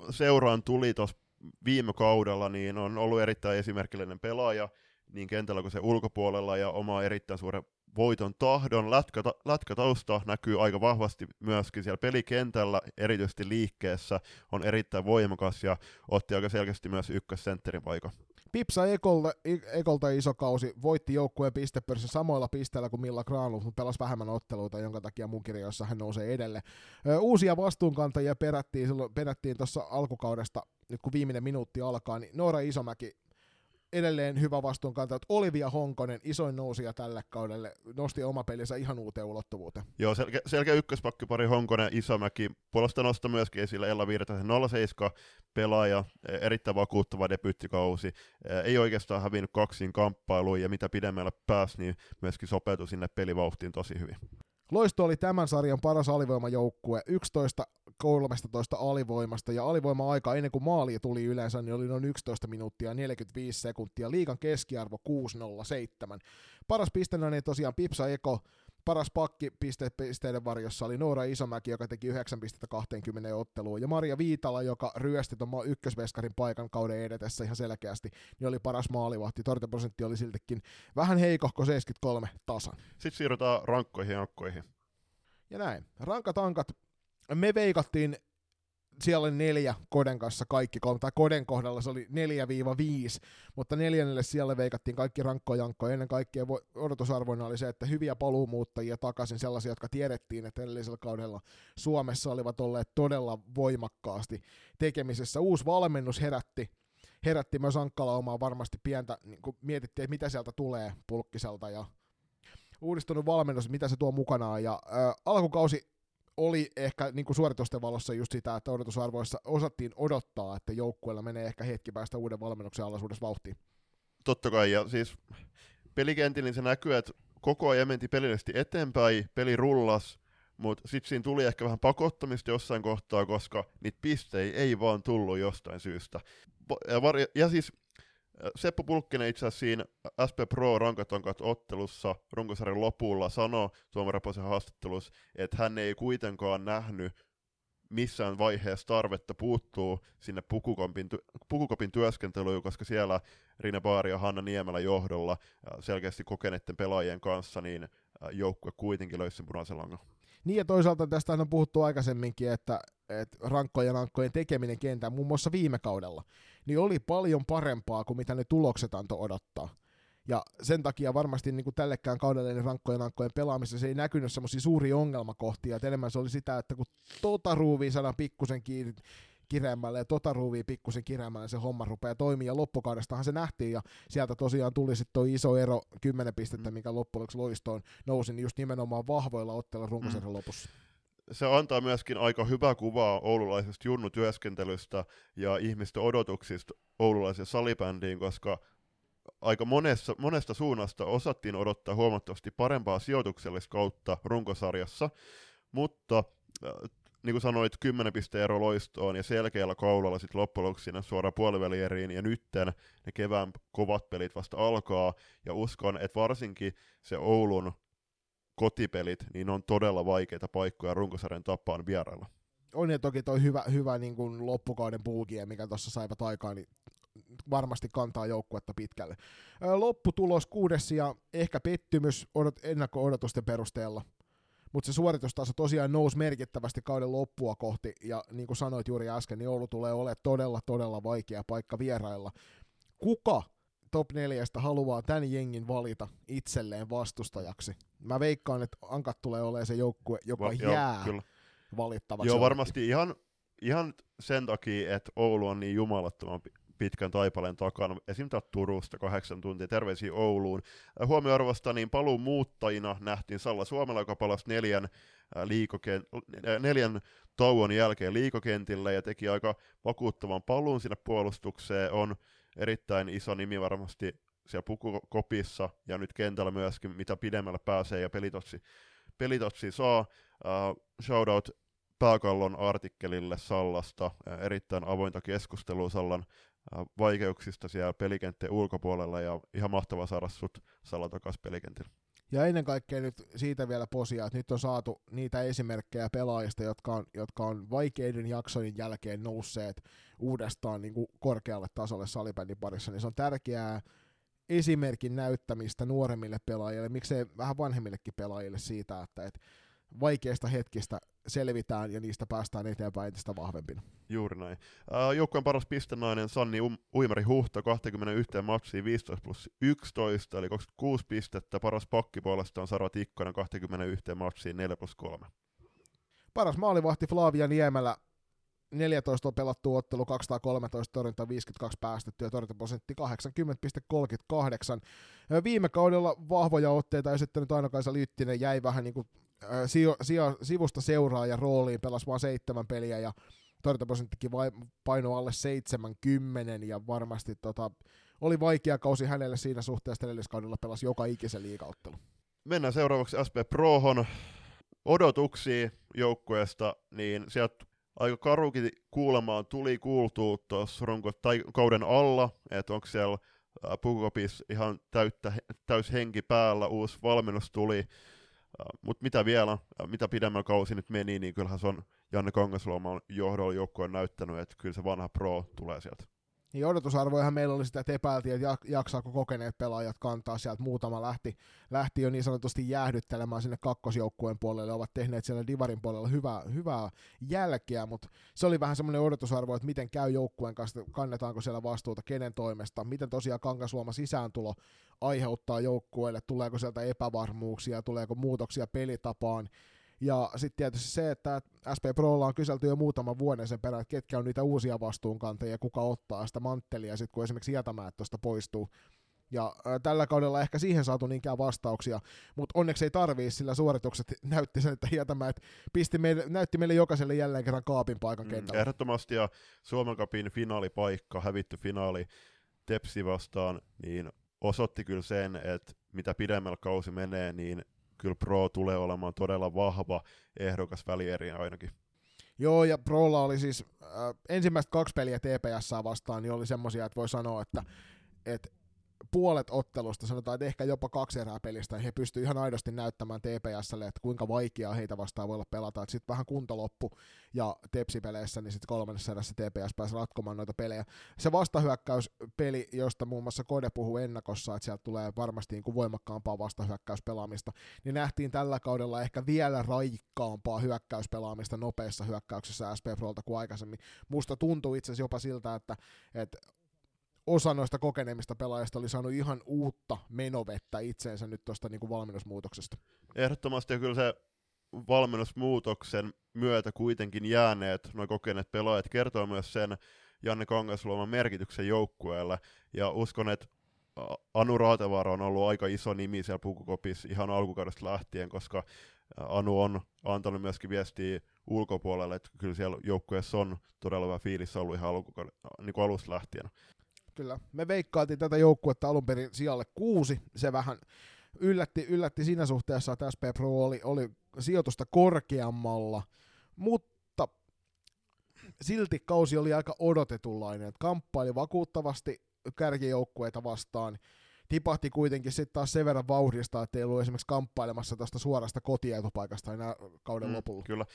seuraan tuli tuossa viime kaudella, niin on ollut erittäin esimerkillinen pelaaja niin kentällä kuin se ulkopuolella ja oma erittäin suuren voiton tahdon. Lätkä, lätkätausta näkyy aika vahvasti myöskin siellä pelikentällä, erityisesti liikkeessä, on erittäin voimakas ja otti aika selkeästi myös ykkössentterin paikan. Pipsa Ekolta, Ekolta iso kausi, voitti joukkueen pistepörssin samoilla pisteillä kuin Milla Granlund, mutta pelasi vähemmän otteluita, jonka takia mun kirjoissa hän nousee edelle. Uusia vastuunkantajia perättiin, perättiin tuossa alkukaudesta, nyt kun viimeinen minuutti alkaa, niin Noora Isomäki edelleen hyvä vastuunkantaja. Olivia Honkonen, isoin nousija tälle kaudelle, nosti oma pelinsä ihan uuteen ulottuvuuteen. Joo, selkeä, selkeä ykköspakkipari Honkonen, Isomäki. Puolesta nosta myöskin esille Ella Virtasen 07 pelaaja, e, erittäin vakuuttava debyttikausi. E, ei oikeastaan hävinnyt kaksiin kamppailuun, ja mitä pidemmälle pääsi, niin myöskin sopeutui sinne pelivauhtiin tosi hyvin. Loisto oli tämän sarjan paras alivoimajoukkue, 11 13 alivoimasta, ja alivoima-aika ennen kuin maali tuli yleensä, niin oli noin 11 minuuttia 45 sekuntia, liigan keskiarvo 607. Paras pistenäinen tosiaan Pipsa Eko, paras pakki piste, pisteiden varjossa oli Noora Isomäki, joka teki 9 pistettä 20 otteluun, ja Maria Viitala, joka ryösti tuon ykkösveskarin paikan kauden edetessä ihan selkeästi, niin oli paras maalivahti. Torjuntaprosentti oli siltikin vähän heikohko 73 tasan. Sitten siirrytään rankkoihin ja ankkoihin. Ja näin. Rankat ankat. Me veikattiin siellä oli neljä Koden kanssa kaikki, tai Koden kohdalla se oli 4-5, mutta neljännelle siellä veikattiin kaikki rankkojankkoja. Ennen kaikkea odotusarvoina oli se, että hyviä paluumuuttajia takaisin, sellaisia, jotka tiedettiin, että edellisellä kaudella Suomessa olivat olleet todella voimakkaasti tekemisessä. Uusi valmennus herätti, herätti myös Ankkala omaa varmasti pientä, niin kun mietittiin, että mitä sieltä tulee pulkkiselta ja uudistunut valmennus, mitä se tuo mukanaan. Ja ää, alkukausi oli ehkä niin kuin suoritusten valossa just sitä, että odotusarvoissa osattiin odottaa, että joukkueella menee ehkä hetki päästä uuden valmennuksen alaisuudessa vauhtiin. Totta kai, ja siis pelikentillä niin se näkyy, että koko ajan menti pelillisesti eteenpäin, peli rullas, mutta sitten siinä tuli ehkä vähän pakottamista jossain kohtaa, koska niitä pistejä ei vaan tullut jostain syystä. Ja, var- ja siis Seppo Pulkkinen itse asiassa siinä SP Pro rankatonkat ottelussa runkosarjan lopulla sanoi Tuomari haastattelussa, että hän ei kuitenkaan nähnyt missään vaiheessa tarvetta puuttuu sinne pukukopin, pukukopin työskentelyyn, koska siellä Rine Baari ja Hanna Niemelä johdolla selkeästi kokeneiden pelaajien kanssa, niin joukkue kuitenkin löysi sen punaisen langan. Niin ja toisaalta tästä on puhuttu aikaisemminkin, että, että rankkojen rankkojen tekeminen kentään, muun muassa viime kaudella, niin oli paljon parempaa kuin mitä ne tulokset antoi odottaa. Ja sen takia varmasti niin kuin tällekään kaudelle niin rankkojen rankkojen pelaamisessa se ei näkynyt semmoisia suuria ongelmakohtia, että enemmän se oli sitä, että kun tota ruuvia saadaan pikkusen kiinni, kireämmälle ja tota ruuvia pikkusen kireämmälle se homma rupeaa toimia ja loppukaudestahan se nähtiin ja sieltä tosiaan tuli sitten tuo iso ero 10 pistettä, mm. mikä loppujen loistoon nousi niin just nimenomaan vahvoilla otteilla runkosarjan mm. Se antaa myöskin aika hyvää kuvaa oululaisesta junnutyöskentelystä ja ihmisten odotuksista oululaisen salibändiin, koska aika monessa, monesta suunnasta osattiin odottaa huomattavasti parempaa sijoituksellista kautta runkosarjassa, mutta äh, niin kuin sanoit, 10 pisteen ero loistoon ja selkeällä kaulalla sitten loppujen lopuksi sinne suoraan puolivälieriin, ja nytten ne kevään kovat pelit vasta alkaa, ja uskon, että varsinkin se Oulun kotipelit, niin on todella vaikeita paikkoja runkosarjan tapaan vierailla. On ja toki toi hyvä, hyvä niin kuin loppukauden puukie, mikä tuossa saivat aikaan, niin varmasti kantaa joukkuetta pitkälle. Lopputulos kuudes ja ehkä pettymys odot, ennakko-odotusten perusteella. Mutta se suoritustaso tosiaan nousi merkittävästi kauden loppua kohti, ja niin kuin sanoit juuri äsken, niin Oulu tulee olemaan todella, todella vaikea paikka vierailla. Kuka top neljästä haluaa tämän jengin valita itselleen vastustajaksi? Mä veikkaan, että Ankat tulee olemaan se joukkue, joka Va, jää joo, kyllä. valittavaksi. Joo, varmasti ihan, ihan sen takia, että Oulu on niin jumalattoman pitkän taipaleen takana. Esim. Turusta kahdeksan tuntia, terveisiä Ouluun. Äh, huomioarvosta niin paluun muuttajina nähtiin Salla Suomella, joka palasi neljän, äh, liikoken, äh, neljän tauon jälkeen liikokentille ja teki aika vakuuttavan paluun sinne puolustukseen. On erittäin iso nimi varmasti siellä pukukopissa ja nyt kentällä myöskin, mitä pidemmälle pääsee ja pelitotsi, pelitotsi saa. Uh, shoutout pääkallon artikkelille Sallasta, uh, erittäin avointa keskustelua Sallan Äh, vaikeuksista siellä pelikenttien ulkopuolella ja ihan mahtava saada sut Salla takaisin pelikentillä. Ja ennen kaikkea nyt siitä vielä posia, että nyt on saatu niitä esimerkkejä pelaajista, jotka on, jotka on vaikeiden jaksojen jälkeen nousseet uudestaan niin kuin korkealle tasolle salibändin parissa, niin se on tärkeää esimerkin näyttämistä nuoremmille pelaajille, miksei vähän vanhemmillekin pelaajille siitä, että, että vaikeista hetkistä selvitään ja niistä päästään eteenpäin entistä vahvempina. Juuri näin. Joukkueen paras pistenainen Sanni um- Uimari Huhta 21 matsiin 15 plus 11 eli 26 pistettä. Paras pakki puolestaan Saro Tikkonen 21 matsiin 4 plus 3. Paras maalivahti Flavia Niemelä 14 on pelattu ottelu, 213 torjunta, 52 päästetty ja torjuntaprosentti 80,38. Viime kaudella vahvoja otteita esittänyt Aino-Kaisa Lyttinen jäi vähän niin kuin sijo, sijo, sivusta seuraaja rooliin, pelasi vain seitsemän peliä ja torjuntaprosenttikin paino alle 70 ja varmasti tota, oli vaikea kausi hänelle siinä suhteessa edelliskaudella pelasi joka ikisen liikauttelu. Mennään seuraavaksi SP Prohon odotuksia joukkueesta, niin sieltä aika karukin kuulemaan tuli kuultua tuossa runko tai kauden alla, että onko siellä Pukopis ihan täyttä, täys henki päällä, uusi valmennus tuli, mutta mitä vielä, mitä pidemmän kausi nyt meni, niin kyllähän se on Janne Kangasluoman johdolla joukkoon näyttänyt, että kyllä se vanha pro tulee sieltä. Niin odotusarvoihan meillä oli sitä, että epäiltiin, että jaksaako kokeneet pelaajat kantaa sieltä. Muutama lähti, lähti jo niin sanotusti jäähdyttelemään sinne kakkosjoukkueen puolelle, ovat tehneet siellä Divarin puolella hyvää, hyvää jälkeä, mutta se oli vähän semmoinen odotusarvo, että miten käy joukkueen kanssa, kannetaanko siellä vastuuta, kenen toimesta, miten tosiaan Kangasluoma sisääntulo aiheuttaa joukkueelle, tuleeko sieltä epävarmuuksia, tuleeko muutoksia pelitapaan, ja sitten tietysti se, että SP Prolla on kyselty jo muutaman vuoden sen perään, että ketkä on niitä uusia vastuunkantajia, kuka ottaa sitä manttelia, sitten kun esimerkiksi Jätämäät tuosta poistuu. Ja tällä kaudella ehkä siihen saatu niinkään vastauksia, mutta onneksi ei tarvii, sillä suoritukset näytti sen, että Hietämäät pisti meille, näytti meille jokaiselle jälleen kerran kaapin paikan mm, kentällä. Ehdottomasti, ja Suomen Cupin finaalipaikka, hävitty finaali Tepsi vastaan, niin osoitti kyllä sen, että mitä pidemmällä kausi menee, niin kyllä Pro tulee olemaan todella vahva ehdokas välieriin ainakin. Joo, ja Prolla oli siis äh, ensimmäiset kaksi peliä TPS vastaan, niin oli semmoisia, että voi sanoa, että et puolet ottelusta, sanotaan, että ehkä jopa kaksi erää pelistä, he pystyivät ihan aidosti näyttämään TPSlle, että kuinka vaikeaa heitä vastaan voi olla pelata. Sitten vähän kunto loppu ja tepsipeleissä, niin sitten kolmannessa erässä TPS pääsi ratkomaan noita pelejä. Se vastahyökkäyspeli, josta muun muassa Kode puhuu ennakossa, että sieltä tulee varmasti niin kuin voimakkaampaa vastahyökkäyspelaamista, niin nähtiin tällä kaudella ehkä vielä raikkaampaa hyökkäyspelaamista nopeissa hyökkäyksissä SP Prolta kuin aikaisemmin. Musta tuntuu itse asiassa jopa siltä, että, että osa noista kokeneemmista pelaajista oli saanut ihan uutta menovettä itseensä nyt tuosta niin valmennusmuutoksesta. Ehdottomasti kyllä se valmennusmuutoksen myötä kuitenkin jääneet noin kokeneet pelaajat kertoo myös sen Janne Kangasluoman merkityksen joukkueelle. Ja uskon, että Anu Raatevaara on ollut aika iso nimi siellä Pukukopissa ihan alkukaudesta lähtien, koska Anu on antanut myöskin viestiä ulkopuolelle, että kyllä siellä joukkueessa on todella hyvä fiilis ollut ihan niin kuin alusta lähtien. Kyllä. Me veikkaatiin tätä joukkuetta alun perin sijalle kuusi. Se vähän yllätti, yllätti siinä suhteessa, että SP Pro oli, oli sijoitusta korkeammalla, mutta silti kausi oli aika odotetunlainen. Kamppaili vakuuttavasti kärkijoukkueita vastaan, tipahti kuitenkin sitten taas sen verran vauhdista, että ei ollut esimerkiksi kamppailemassa tästä suorasta kotietopaikasta enää kauden mm, lopulla. Kyllä.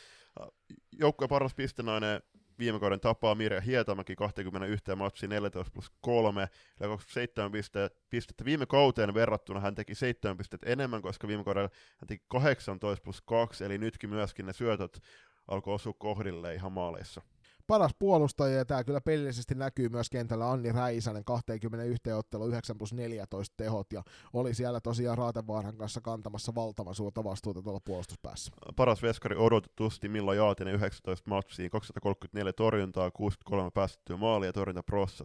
Joukkueen paras pistenainen viime kauden tapaa Mirja Hietamäki 21 matsia 14 plus 3, eli 27 pistettä, pistettä. Viime kauteen verrattuna hän teki 7 pistettä enemmän, koska viime kaudella hän teki 18 plus 2, eli nytkin myöskin ne syötöt alkoi osua kohdille ihan maaleissa paras puolustaja, ja tämä kyllä pelillisesti näkyy myös kentällä Anni Räisänen, 21 ottelu, 9 plus 14 tehot, ja oli siellä tosiaan Raatevaaran kanssa kantamassa valtavan suurta vastuuta tuolla puolustuspäässä. Paras veskari odotetusti Milla Jaatinen 19 matsiin, 234 torjuntaa, 63 päästettyä maalia, torjunta prossa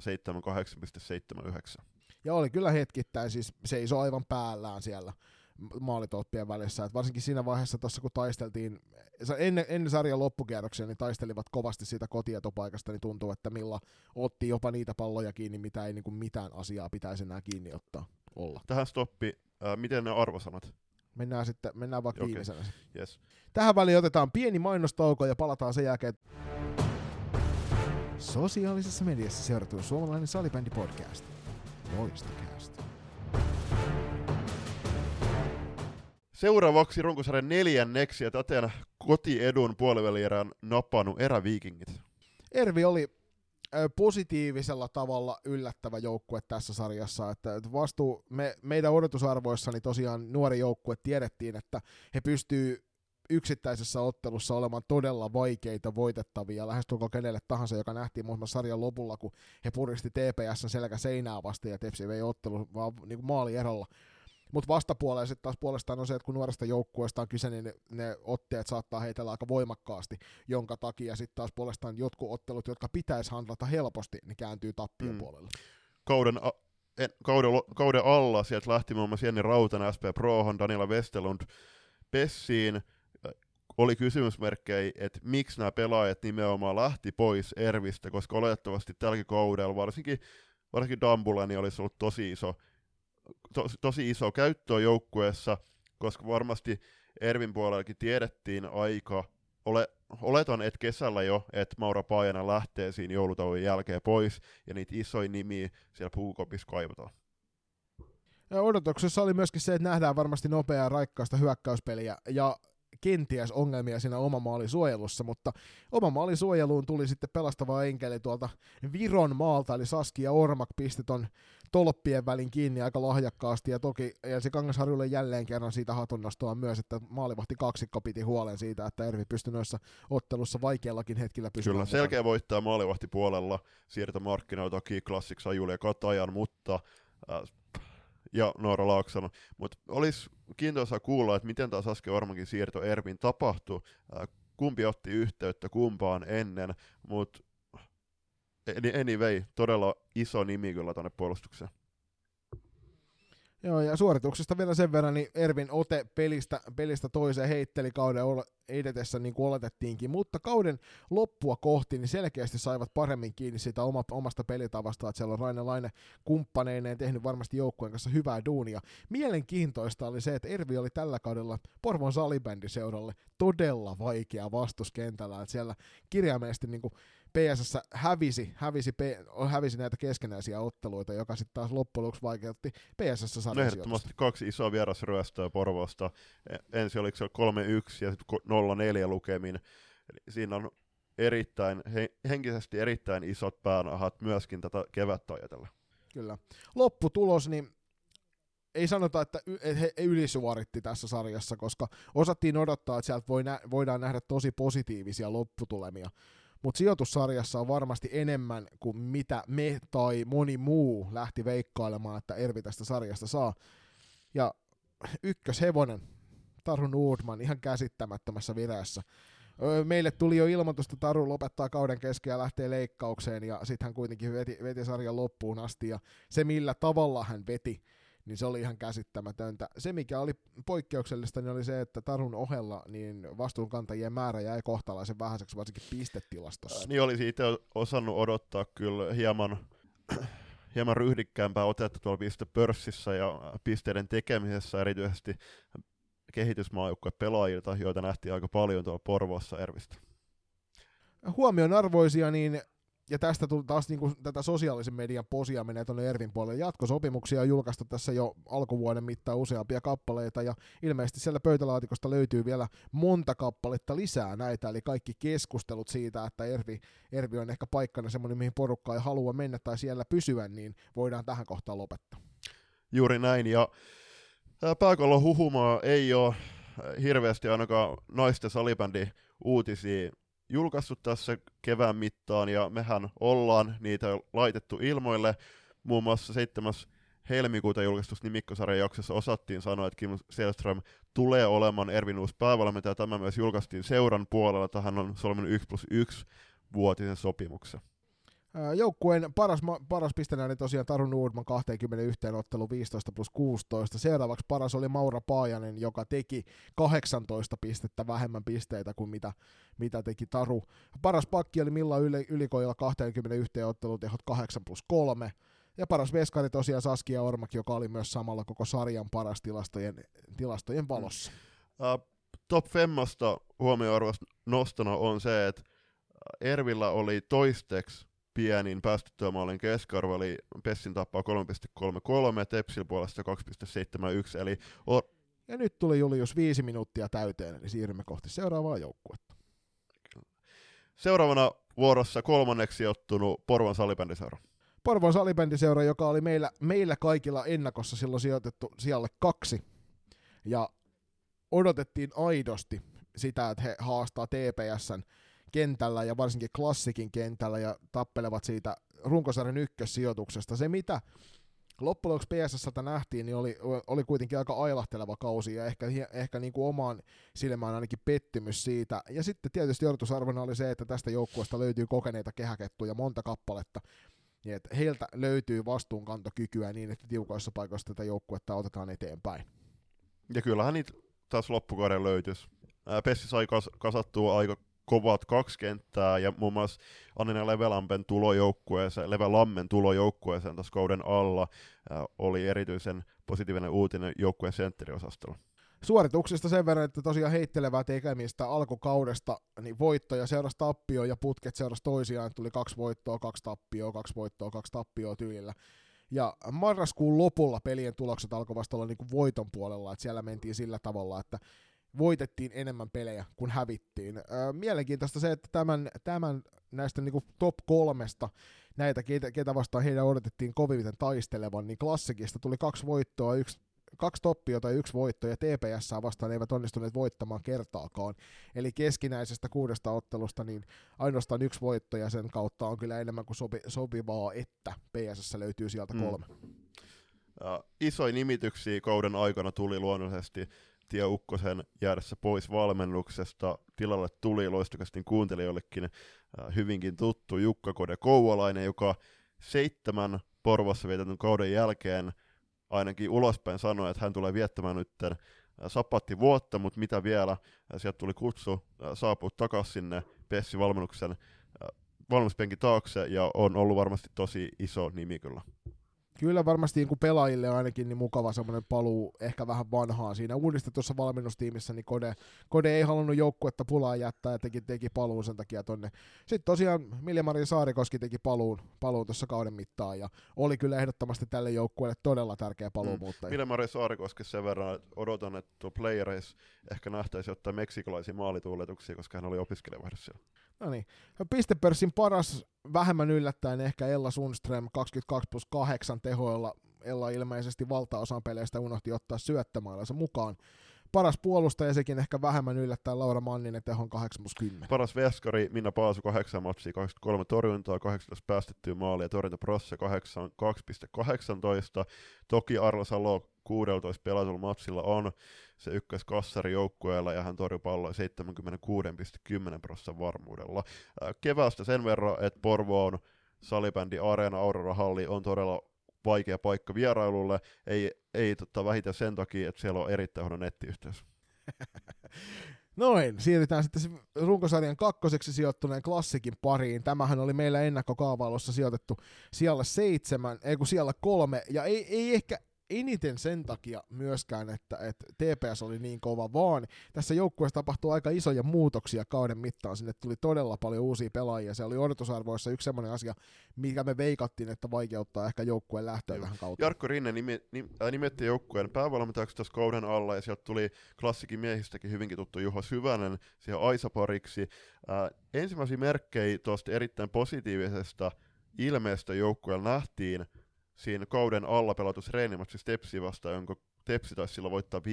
78,79. Ja oli kyllä hetkittäin, siis seisoi aivan päällään siellä maalitoppien välissä. Et varsinkin siinä vaiheessa tuossa, kun taisteltiin, ennen, ennen sarjan loppukierroksia, niin taistelivat kovasti siitä kotietopaikasta, niin tuntuu, että Milla otti jopa niitä palloja kiinni, mitä ei niin kuin mitään asiaa pitäisi enää kiinni ottaa olla. Tähän stoppi, äh, miten ne arvosanat? Mennään sitten, mennään vaikka okay. viimeisenä. Yes. Tähän väliin otetaan pieni mainostauko ja palataan sen jälkeen. Sosiaalisessa mediassa seurattu suomalainen salibändi podcast. Loistokäästä. Seuraavaksi runkosarjan neljänneksi ja täten kotiedun puolivälierän napannut eräviikingit. Ervi oli positiivisella tavalla yllättävä joukkue tässä sarjassa. Että vastuu, me, meidän odotusarvoissa niin tosiaan nuori joukkue tiedettiin, että he pystyy yksittäisessä ottelussa olemaan todella vaikeita voitettavia lähestulkoon kenelle tahansa, joka nähtiin muun sarjan lopulla, kun he puristi TPS selkä seinää vastaan ja Tepsi vei ottelu vaan niin maalierolla. Mutta vastapuolella sitten taas puolestaan on se, että kun nuoresta joukkueesta on kyse, niin ne, ne otteet saattaa heitellä aika voimakkaasti, jonka takia sitten taas puolestaan jotkut ottelut, jotka pitäisi handlata helposti, niin kääntyy tappion mm. puolelle. Kauden, a, en, kauden, kauden alla sieltä lähti muun muassa Jenni Rautanen SP Prohon, Daniela Westerlund Pessiin, oli kysymysmerkkejä, että miksi nämä pelaajat nimenomaan lähti pois Ervistä, koska oletettavasti tälläkin kaudella, varsinkin, varsinkin Dambulani olisi ollut tosi iso to, tosi iso käyttö joukkueessa, koska varmasti Ervin puolellakin tiedettiin aika, ole, oletan, että kesällä jo, että Maura Paajana lähtee siinä joulutauon jälkeen pois, ja niitä isoja nimiä siellä puukopissa kaivataan. Ja odotuksessa oli myöskin se, että nähdään varmasti nopeaa raikkaasta hyökkäyspeliä, ja kenties ongelmia siinä omamaalisuojelussa, mutta omamaalisuojeluun tuli sitten pelastava enkeli tuolta Viron maalta, eli Saski ja Ormak pisti ton tolppien välin kiinni aika lahjakkaasti, ja toki ja se Kangasharjulle jälleen kerran siitä hatunnostoa myös, että maalivahti kaksikko piti huolen siitä, että Ervi pystyi noissa ottelussa vaikeallakin hetkillä pysymään. Kyllä, selkeä voittaa maalivahti puolella, siirtomarkkinoilla toki klassiksi Julia Katajan, mutta äh, ja Noora Laaksonen. Mutta olisi kiintoisaa kuulla, että miten taas Aske Ormankin siirto Ervin tapahtui, äh, kumpi otti yhteyttä kumpaan ennen, mutta anyway, todella iso nimi kyllä tuonne puolustukseen. Joo, ja suorituksesta vielä sen verran, niin Ervin ote pelistä, pelistä toiseen heitteli kauden edetessä niin kuin oletettiinkin, mutta kauden loppua kohti niin selkeästi saivat paremmin kiinni siitä oma, omasta pelitavasta, että siellä on Raine Laine kumppaneineen tehnyt varmasti joukkueen kanssa hyvää duunia. Mielenkiintoista oli se, että Ervi oli tällä kaudella Porvon salibändiseuralle todella vaikea vastuskentällä, että siellä kirjaimellisesti niin kuin PSS hävisi, hävisi, hävisi näitä keskenäisiä otteluita, joka sitten taas loppujen lopuksi vaikeutti PSS no ehdottomasti kaksi isoa vierasryöstöä Porvoosta. E, ensi oliko se 3-1 ja sitten 0-4 lukemin. Siinä on erittäin, henkisesti erittäin isot päänahat myöskin tätä kevättä ajatella. Kyllä. Lopputulos, niin ei sanota, että he ylisuoritti tässä sarjassa, koska osattiin odottaa, että sieltä voi nä- voidaan nähdä tosi positiivisia lopputulemia. Mutta sijoitussarjassa on varmasti enemmän kuin mitä me tai moni muu lähti veikkailemaan, että Ervi tästä sarjasta saa. Ja ykköshevonen, Taru Nordman, ihan käsittämättömässä vireessä. Meille tuli jo ilmoitus, että Taru lopettaa kauden kesken ja lähtee leikkaukseen, ja sitten hän kuitenkin veti, veti sarjan loppuun asti, ja se millä tavalla hän veti, niin se oli ihan käsittämätöntä. Se, mikä oli poikkeuksellista, niin oli se, että Tarun ohella niin vastuunkantajien määrä jäi kohtalaisen vähäiseksi, varsinkin pistetilastossa. niin olisi itse osannut odottaa kyllä hieman, hieman ryhdikkäämpää otetta tuolla pistepörssissä ja pisteiden tekemisessä, erityisesti kehitysmaajoukkojen pelaajilta, joita nähtiin aika paljon tuolla Porvoossa Ervistä. Huomion arvoisia, niin ja tästä tuli taas niin kuin, tätä sosiaalisen median posia menee tuonne Ervin puolelle. Jatkosopimuksia on julkaistu tässä jo alkuvuoden mittaan useampia kappaleita, ja ilmeisesti siellä pöytälaatikosta löytyy vielä monta kappaletta lisää näitä, eli kaikki keskustelut siitä, että Ervi, Ervi on ehkä paikkana semmoinen, mihin porukka ei halua mennä tai siellä pysyä, niin voidaan tähän kohtaan lopettaa. Juuri näin, ja pääkallon huhumaa ei ole hirveästi ainakaan naisten salibändi uutisia julkaissut tässä kevään mittaan, ja mehän ollaan niitä laitettu ilmoille. Muun muassa 7. helmikuuta julkaistussa nimikkosarjan jaksossa osattiin sanoa, että Kim Selström tulee olemaan Ervin uusi päävalmentaja. Tämä myös julkaistiin seuran puolella, tähän on solminut 1 plus 1 vuotisen sopimuksen. Joukkueen paras, paras pistenäinen tosiaan Taru Nordman 21 ottelu 15 plus 16. Seuraavaksi paras oli Maura Paajanen, joka teki 18 pistettä vähemmän pisteitä kuin mitä, mitä teki Taru. Paras pakki oli Milla Yli, Ylikoilla 21 tehot 8 plus 3. Ja paras veskari tosiaan Saskia Ormak, joka oli myös samalla koko sarjan paras tilastojen, tilastojen valossa. Uh, top Femmasta huomioarvoista nostona on se, että Ervillä oli toisteksi pienin päästettyä keskiarvo, eli Pessin tappaa 3.33, Tepsil puolesta 2.71, eli or- ja nyt tuli Julius viisi minuuttia täyteen, eli siirrymme kohti seuraavaa joukkuetta. Seuraavana vuorossa kolmanneksi ottunut Porvon salibändiseura. Porvon salibändiseura, joka oli meillä, meillä kaikilla ennakossa silloin sijoitettu sijalle kaksi. Ja odotettiin aidosti sitä, että he haastaa TPSn kentällä ja varsinkin klassikin kentällä ja tappelevat siitä runkosarjan ykkössijoituksesta. Se mitä loppujen lopuksi PSS nähtiin, niin oli, oli kuitenkin aika ailahteleva kausi ja ehkä, ehkä niin kuin omaan silmään ainakin pettymys siitä. Ja sitten tietysti odotusarvona oli se, että tästä joukkueesta löytyy kokeneita kehäkettuja monta kappaletta. Ja että heiltä löytyy vastuunkantokykyä niin, että tiukoissa paikoissa tätä joukkuetta otetaan eteenpäin. Ja kyllähän niitä taas loppukauden löytyisi. Pessi sai kas- kasattua aika kovat kaksi kenttää, ja muun muassa Annina Levelampen tulojoukkueeseen, Levelammen tulojoukkueeseen tässä kauden alla äh, oli erityisen positiivinen uutinen joukkueen sentteriosastolla. Suorituksista sen verran, että tosiaan heittelevää tekemistä alkukaudesta, niin voittoja seurasi tappio ja putket seurasi toisiaan, tuli kaksi voittoa, kaksi tappioa, kaksi voittoa, kaksi tappioa tyylillä. Ja marraskuun lopulla pelien tulokset alkoi vasta olla niin voiton puolella, että siellä mentiin sillä tavalla, että voitettiin enemmän pelejä kuin hävittiin. Öö, mielenkiintoista se, että tämän, tämän näistä niin top kolmesta, näitä ketä, ketä vastaan heidän odotettiin koviten taistelevan, niin klassikista tuli kaksi voittoa, yksi kaksi toppiota ja yksi voitto, ja TPS vastaan eivät onnistuneet voittamaan kertaakaan. Eli keskinäisestä kuudesta ottelusta niin ainoastaan yksi voitto, ja sen kautta on kyllä enemmän kuin sopi, sopivaa, että PSS löytyy sieltä mm. kolme. Mm. Uh, isoja nimityksiä kauden aikana tuli luonnollisesti Tie Ukkosen jäädessä pois valmennuksesta. Tilalle tuli loistokastin kuuntelijoillekin äh, hyvinkin tuttu Jukka Kode Kouolainen, joka seitsemän Porvossa vietetyn kauden jälkeen ainakin ulospäin sanoi, että hän tulee viettämään nyt äh, sapatti vuotta, mutta mitä vielä, äh, sieltä tuli kutsu saapua takaisin sinne Pessi-valmennuksen valmennuspenkin taakse ja on ollut varmasti tosi iso nimi kyllä. Kyllä varmasti niin pelaajille ainakin niin mukava semmoinen paluu ehkä vähän vanhaan. Siinä uudistetussa valmennustiimissä niin Kode, Kode ei halunnut joukkuetta pulaa jättää ja teki, teki paluun sen takia tonne. Sitten tosiaan Milja-Marin Saarikoski teki paluun, paluun tuossa kauden mittaan ja oli kyllä ehdottomasti tälle joukkueelle todella tärkeä paluumuuttaja. Mm. Milja-Marin Saarikoski sen verran, että odotan, että tuo playereissa ehkä nähtäisi ottaa meksikolaisia maalituuletuksia, koska hän oli opiskelijavaihdossa siellä. No niin. Pistepörssin paras vähemmän yllättäen ehkä Ella Sundström 22 plus 8 tehoilla. Ella ilmeisesti valtaosan peleistä unohti ottaa syöttömailansa mukaan. Paras puolustaja sekin ehkä vähemmän yllättäen Laura Manninen tehon 8 plus 10. Paras veskari Minna Paasu 8 matsia, 23 torjuntaa, 18 päästettyä maalia, torjuntaprossa 2,18. Toki Arla Salo 16 pelatulla matsilla on se ykköskassari joukkueella ja hän torjui palloa 76,10 prosenttia varmuudella. Kevästä sen verran, että Porvo on salibändi Areena Aurora Halli on todella vaikea paikka vierailulle, ei, ei tota, vähitä sen takia, että siellä on erittäin huono nettiyhteys. Noin, siirrytään sitten runkosarjan kakkoseksi sijoittuneen klassikin pariin. Tämähän oli meillä ennakkokaavailussa sijoitettu siellä seitsemän, ei kun siellä kolme, ja ei, ei ehkä eniten sen takia myöskään, että, että TPS oli niin kova, vaan tässä joukkueessa tapahtui aika isoja muutoksia kauden mittaan. Sinne tuli todella paljon uusia pelaajia. Se oli odotusarvoissa yksi sellainen asia, mikä me veikattiin, että vaikeuttaa ehkä joukkueen lähtöä vähän kautta. Jarkko Rinne nime, nim, äh, nimetti joukkueen päävalmentajaksi tässä kauden alla, ja sieltä tuli klassikin miehistäkin hyvinkin tuttu Juho Syvänen siihen Aisapariksi. Äh, ensimmäisiä merkkejä tuosta erittäin positiivisesta ilmeestä joukkueella nähtiin – siinä kauden alla pelatus reenimatsissa Tepsi vastaan, jonka Tepsi taisi silloin voittaa 5-3,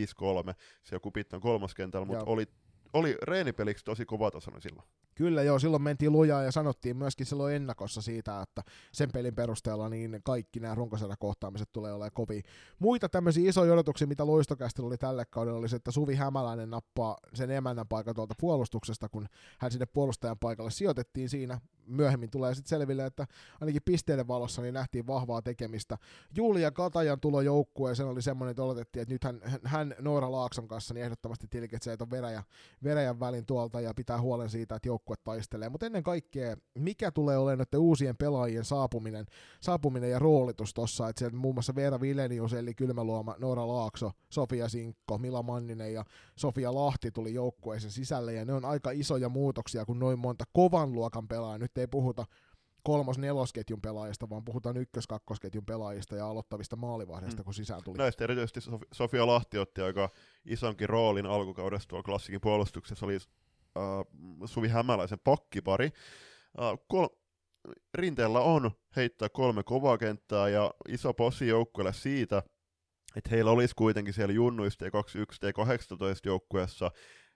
siellä Kupittan kolmaskentällä, mutta oli, oli reenipeliksi tosi kova tasoinen silloin. Kyllä joo, silloin mentiin lujaa ja sanottiin myöskin silloin ennakossa siitä, että sen pelin perusteella niin kaikki nämä kohtaamiset tulee olemaan kovia. Muita tämmöisiä isoja odotuksia, mitä loistokästillä oli tälle kaudelle, oli se, että Suvi Hämäläinen nappaa sen emännän paikan tuolta puolustuksesta, kun hän sinne puolustajan paikalle sijoitettiin siinä myöhemmin tulee sitten selville, että ainakin pisteiden valossa niin nähtiin vahvaa tekemistä. Julia Katajan tulo joukkueeseen oli semmoinen, että oletettiin, että nyt hän, hän Noora Laakson kanssa niin ehdottomasti tilkitsee tuon veräjä, veräjän välin tuolta ja pitää huolen siitä, että joukkue taistelee. Mutta ennen kaikkea, mikä tulee olemaan noiden uusien pelaajien saapuminen, saapuminen ja roolitus tuossa, että sieltä muun muassa Veera Vilenius, eli Kylmäluoma, Noora Laakso, Sofia Sinkko, Mila Manninen ja Sofia Lahti tuli joukkueeseen sisälle, ja ne on aika isoja muutoksia, kun noin monta kovan luokan pelaajaa nyt ei puhuta kolmos-nelosketjun pelaajista, vaan puhutaan ykkös-kakkosketjun pelaajista ja aloittavista maalivahdeista, mm. kun sisään tuli. Näistä erityisesti Sofia Lahti otti aika isonkin roolin alkukaudesta tuolla klassikin puolustuksessa, oli äh, Suvi Hämäläisen pakkipari. Äh, kol- Rinteellä on heittää kolme kovaa kenttää ja iso posi joukkueelle siitä, että heillä olisi kuitenkin siellä junnuista T21 T18 joukkueessa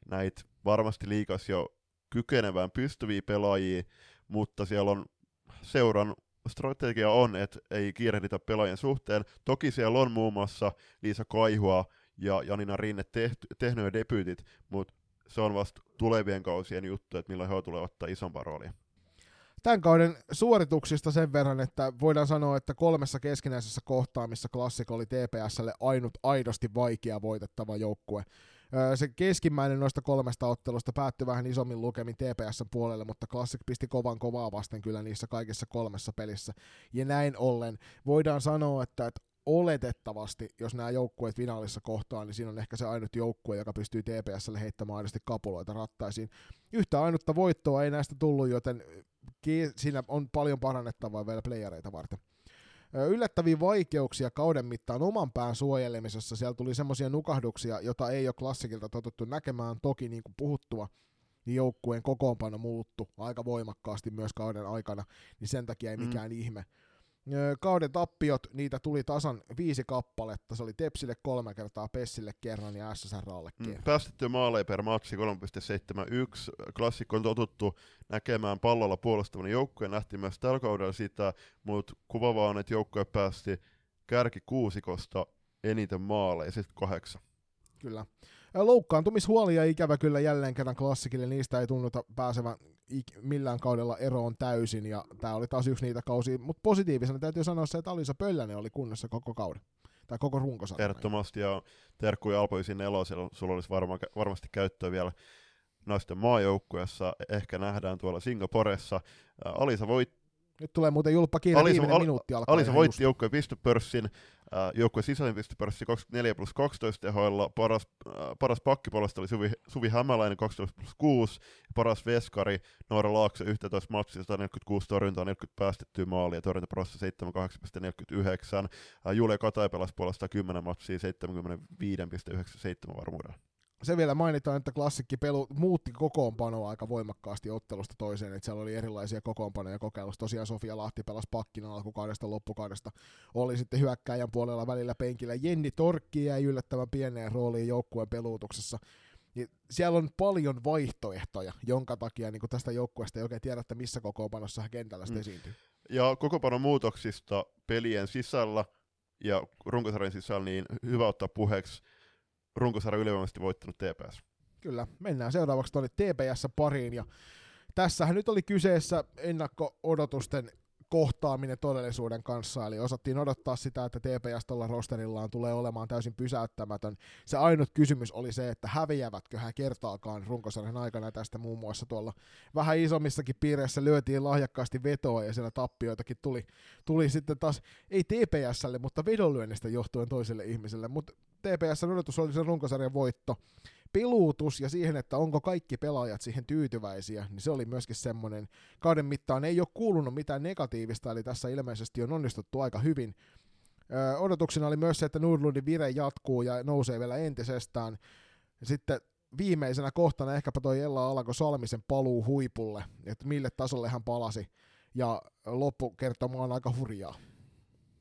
näitä varmasti liikas jo kykenevään pystyviä pelaajia, mutta siellä on seuran strategia on, että ei kiirehditä pelaajien suhteen. Toki siellä on muun muassa Liisa Kaihua ja Janina Rinne tehty, tehnyt jo debyytit, mutta se on vasta tulevien kausien juttu, että milloin he tulevat ottaa isompaa roolia. Tämän kauden suorituksista sen verran, että voidaan sanoa, että kolmessa keskinäisessä kohtaamissa Klassik oli TPSlle ainut aidosti vaikea voitettava joukkue. Se keskimmäinen noista kolmesta ottelusta päättyi vähän isommin lukemin TPSn puolelle, mutta Classic pisti kovan kovaa vasten kyllä niissä kaikissa kolmessa pelissä. Ja näin ollen voidaan sanoa, että, että oletettavasti, jos nämä joukkueet finaalissa kohtaa, niin siinä on ehkä se ainut joukkue, joka pystyy TPSlle heittämään aidosti kapuloita rattaisiin. Yhtä ainutta voittoa ei näistä tullut, joten siinä on paljon parannettavaa vielä playereita varten yllättäviä vaikeuksia kauden mittaan oman pään suojelemisessa. Siellä tuli semmoisia nukahduksia, jota ei ole klassikilta totuttu näkemään. Toki niin kuin puhuttua, niin joukkueen kokoonpano muuttu aika voimakkaasti myös kauden aikana, niin sen takia ei mm. mikään mm. ihme kauden tappiot, niitä tuli tasan viisi kappaletta. Se oli Tepsille kolme kertaa, Pessille kerran ja SSRalle mm, kerran. Mm, päästetty maaleja per matsi 3,71. Klassikko on totuttu näkemään pallolla puolustavan joukkueen. Nähtiin myös tällä kaudella sitä, mutta kuvavaa on, että joukkue päästi kärki kuusikosta eniten maaleja, sitten kahdeksan. Kyllä. Loukkaantumishuolia ikävä kyllä jälleen kerran klassikille, niistä ei tunnuta pääsevän millään kaudella eroon täysin, ja tämä oli taas yksi niitä kausia, mutta positiivisena täytyy sanoa se, että Alisa Pöllänen oli kunnossa koko kauden, tai koko runkosarjan. Ehdottomasti, ja terkkuja Alpoisin nelosella, sulla olisi varma, varmasti käyttöä vielä naisten maajoukkueessa, ehkä nähdään tuolla Singaporessa. Alisa voit, Nyt tulee muuten julppa kiire, Alisa- viimeinen Al- minuutti alkaa. Alisa voitti joukkueen pistepörssin, joukkueen sisäinen pistepörssi 24 plus 12 tehoilla, paras, äh, paras pakkipuolesta oli Suvi, Suvi Hämäläinen 12 plus 6, ja paras veskari Noora Laakso 11 matsia, 146 torjuntaa, 40 päästettyä maalia, torjuntaprossa 78,49. Äh, Julia Katai pelasi puolestaan 10 matsia, 75,97 varmuudella. Se vielä mainitaan, että klassikki pelu muutti kokoonpanoa aika voimakkaasti ottelusta toiseen, että siellä oli erilaisia kokoonpanoja kokeilussa. Tosiaan Sofia Lahti pelasi pakkina alkukaudesta loppukaudesta. Oli sitten hyökkäjän puolella välillä penkillä. Jenni Torkki jäi yllättävän pieneen rooliin joukkueen peluutuksessa. Niin siellä on paljon vaihtoehtoja, jonka takia niin tästä joukkueesta ei oikein tiedä, että missä kokoonpanossa kentällä Mm. esiintyy. Ja kokopanon muutoksista pelien sisällä ja runkosarjan sisällä, niin hyvä ottaa puheeksi runkosarjan ylivoimaisesti voittanut TPS. Kyllä, mennään seuraavaksi tuonne TPS pariin. Ja tässähän nyt oli kyseessä ennakko-odotusten kohtaaminen todellisuuden kanssa, eli osattiin odottaa sitä, että TPS tuolla rosterillaan tulee olemaan täysin pysäyttämätön. Se ainut kysymys oli se, että häviävätkö hän kertaakaan runkosarjan aikana tästä muun muassa tuolla vähän isommissakin piireissä. Lyötiin lahjakkaasti vetoa ja siellä tappioitakin tuli, tuli sitten taas, ei TPSlle, mutta vedonlyönnistä johtuen toiselle ihmiselle, mutta TPS odotus oli se runkosarjan voitto. Piluutus ja siihen, että onko kaikki pelaajat siihen tyytyväisiä, niin se oli myöskin semmoinen. Kauden mittaan ei ole kuulunut mitään negatiivista, eli tässä ilmeisesti on onnistuttu aika hyvin. Öö, odotuksena oli myös se, että Nordlundin vire jatkuu ja nousee vielä entisestään. Sitten viimeisenä kohtana ehkäpä toi Ella Alako Salmisen paluu huipulle, että mille tasolle hän palasi. Ja loppukertoma on aika hurjaa.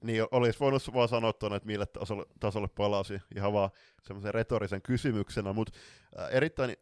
Niin olisi voinut vaan sanoa tuonne, että mille tasolle, tasolle palasi, ihan vaan semmoisen retorisen kysymyksenä, mutta äh, erittäin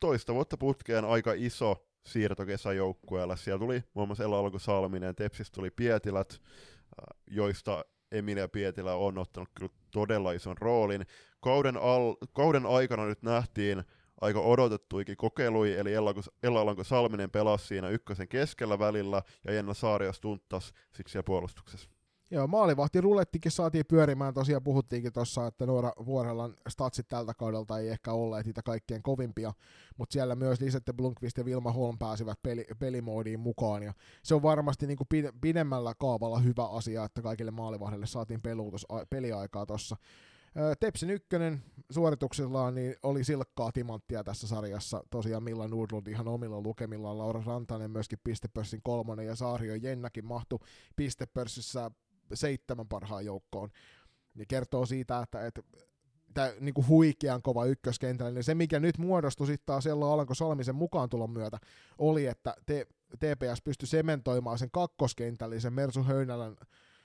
toista vuotta putkeen aika iso siirto kesäjoukkueelle. Siellä tuli muun muassa Ella Alko Salminen, Tepsistä tuli Pietilät, äh, joista Emilia Pietilä on ottanut kyllä todella ison roolin. Kauden, al, kauden aikana nyt nähtiin aika odotettuikin kokeiluja, eli Ella Alanko Salminen pelasi siinä ykkösen keskellä välillä, ja Jenna Saarias tunttas siksi siellä puolustuksessa. Joo, maalivahti rulettikin saatiin pyörimään, tosiaan puhuttiinkin tuossa, että Noora Vuorellan statsit tältä kaudelta ei ehkä olleet niitä kaikkein kovimpia, mutta siellä myös Lisette Blunkvist ja Vilma Holm pääsivät peli, pelimoodiin mukaan, ja se on varmasti niin kuin pidemmällä kaavalla hyvä asia, että kaikille maalivahdille saatiin peluutus, peliaikaa tuossa. Tepsin ykkönen suorituksellaan niin oli silkkaa timanttia tässä sarjassa. Tosiaan Milla Nordlund ihan omilla lukemillaan, Laura Rantanen myöskin pistepörssin kolmonen ja Saario Jennäkin mahtui pistepörssissä seitsemän parhaan joukkoon. Ja kertoo siitä, että, että tämä niin kuin huikean kova ykköskentällä, niin se mikä nyt muodostui sitten taas siellä Alanko Salmisen mukaan tulon myötä, oli, että te, TPS pystyi sementoimaan sen kakkoskentällisen Mersu Höynälän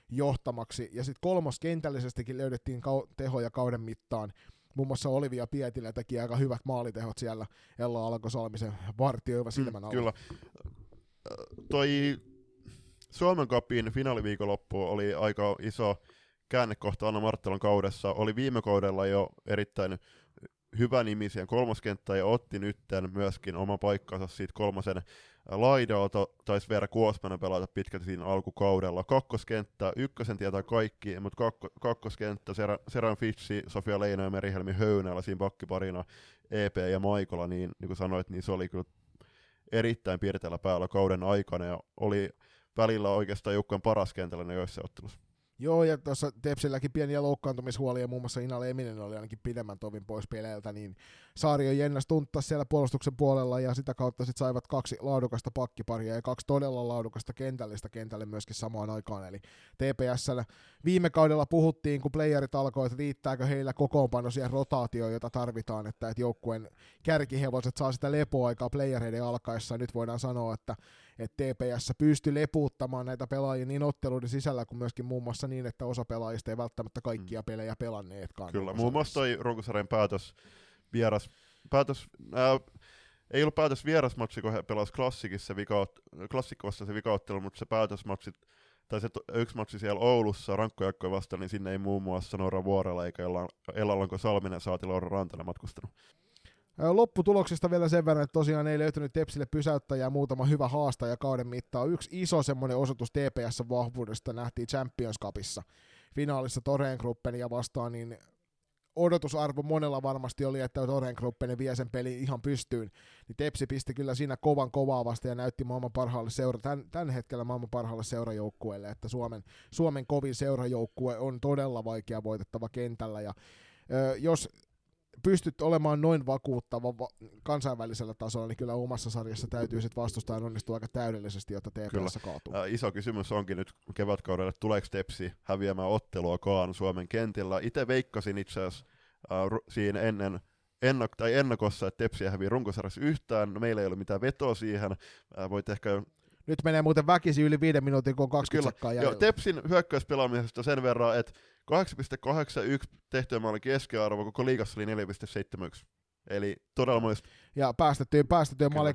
johtamaksi, ja sitten kolmoskentällisestikin löydettiin kau- tehoja kauden mittaan. Muun muassa Olivia Pietilä teki aika hyvät maalitehot siellä Ella Alanko Salmisen vartioiva silmän alla. Mm, kyllä. Toi Suomen Cupin finaaliviikonloppu oli aika iso käännekohta Anna Marttelon kaudessa. Oli viime kaudella jo erittäin hyvä nimi siihen kolmoskenttään ja otti nytten myöskin oma paikkansa siitä kolmosen laidalta. Taisi Veera Kuosmanen pelata pitkälti siinä alkukaudella. Kakkoskenttä, ykkösen tietää kaikki, mutta kakko, kakkoskenttä Seran Fitsi, Sofia Leino ja Merihelmi Höynällä siinä pakkiparina EP ja Maikola, niin, niin kuin sanoit, niin se oli kyllä erittäin piirteellä päällä kauden aikana ja oli välillä oikeastaan joukkueen paras kentällä joissa ottelussa. Joo, ja tuossa Tepsilläkin pieniä loukkaantumishuolia, muun muassa Inale Eminen oli ainakin pidemmän tovin pois peleiltä, niin Saario Jennas tuntas siellä puolustuksen puolella, ja sitä kautta sitten saivat kaksi laadukasta pakkiparia ja kaksi todella laadukasta kentällistä kentälle myöskin samaan aikaan, eli TPSllä viime kaudella puhuttiin, kun playerit alkoi, että riittääkö heillä kokoonpano siihen rotaatioon, jota tarvitaan, että, että joukkueen kärkihevoset saa sitä lepoaikaa playereiden alkaessa, nyt voidaan sanoa, että että TPS pystyi lepuuttamaan näitä pelaajia niin otteluiden sisällä kuin myöskin muun muassa niin, että osa pelaajista ei välttämättä kaikkia mm. pelejä pelanneetkaan. Kyllä, muun muassa toi runkosarjan päätös, vieras, päätös, ää, ei ollut päätös vierasmatsi, kun he pelasivat klassikissa klassikko se vikaottelu, mutta se päätösmatsi, tai se yksi matsi siellä Oulussa rankkojaikkoja vastaan, niin sinne ei muun muassa Noora Vuorella eikä Ellalanko Salminen saati Laura Rantanen matkustanut. Lopputuloksista vielä sen verran, että tosiaan ei löytynyt Tepsille pysäyttäjää muutama hyvä haastaja kauden mittaan. Yksi iso semmoinen osoitus TPS vahvuudesta nähtiin Champions Cupissa. Finaalissa Toreen Gruppenia vastaan, niin odotusarvo monella varmasti oli, että Orengruppen vie sen pelin ihan pystyyn, niin Tepsi pisti kyllä siinä kovan kovaa vasta ja näytti maailman parhaalle seura, tämän, tämän hetkellä maailman parhaalle seurajoukkueelle, että Suomen, Suomen kovin seurajoukkue on todella vaikea voitettava kentällä. Ja ö, jos pystyt olemaan noin vakuuttava va- kansainvälisellä tasolla, niin kyllä omassa sarjassa täytyy sitten vastustaa onnistua aika täydellisesti, jotta TPS kaatuu. Ää, iso kysymys onkin nyt kevätkaudelle, tuleeko Tepsi häviämään otteluakaan Suomen kentillä. Itse veikkasin itse asiassa äh, siinä ennen ennok- tai ennakossa, että Tepsi hävii runkosarjassa yhtään. No, meillä ei ole mitään vetoa siihen. Äh, voit ehkä nyt menee muuten väkisi yli viiden minuutin, kun on 20 Kyllä. Joo, Tepsin hyökkäyspelaamisesta sen verran, että 8,81 tehtyä maali keskiarvo, koko liigassa oli 4,71. Eli todella muista. Ja päästettyä, päästettyä maali 2,71,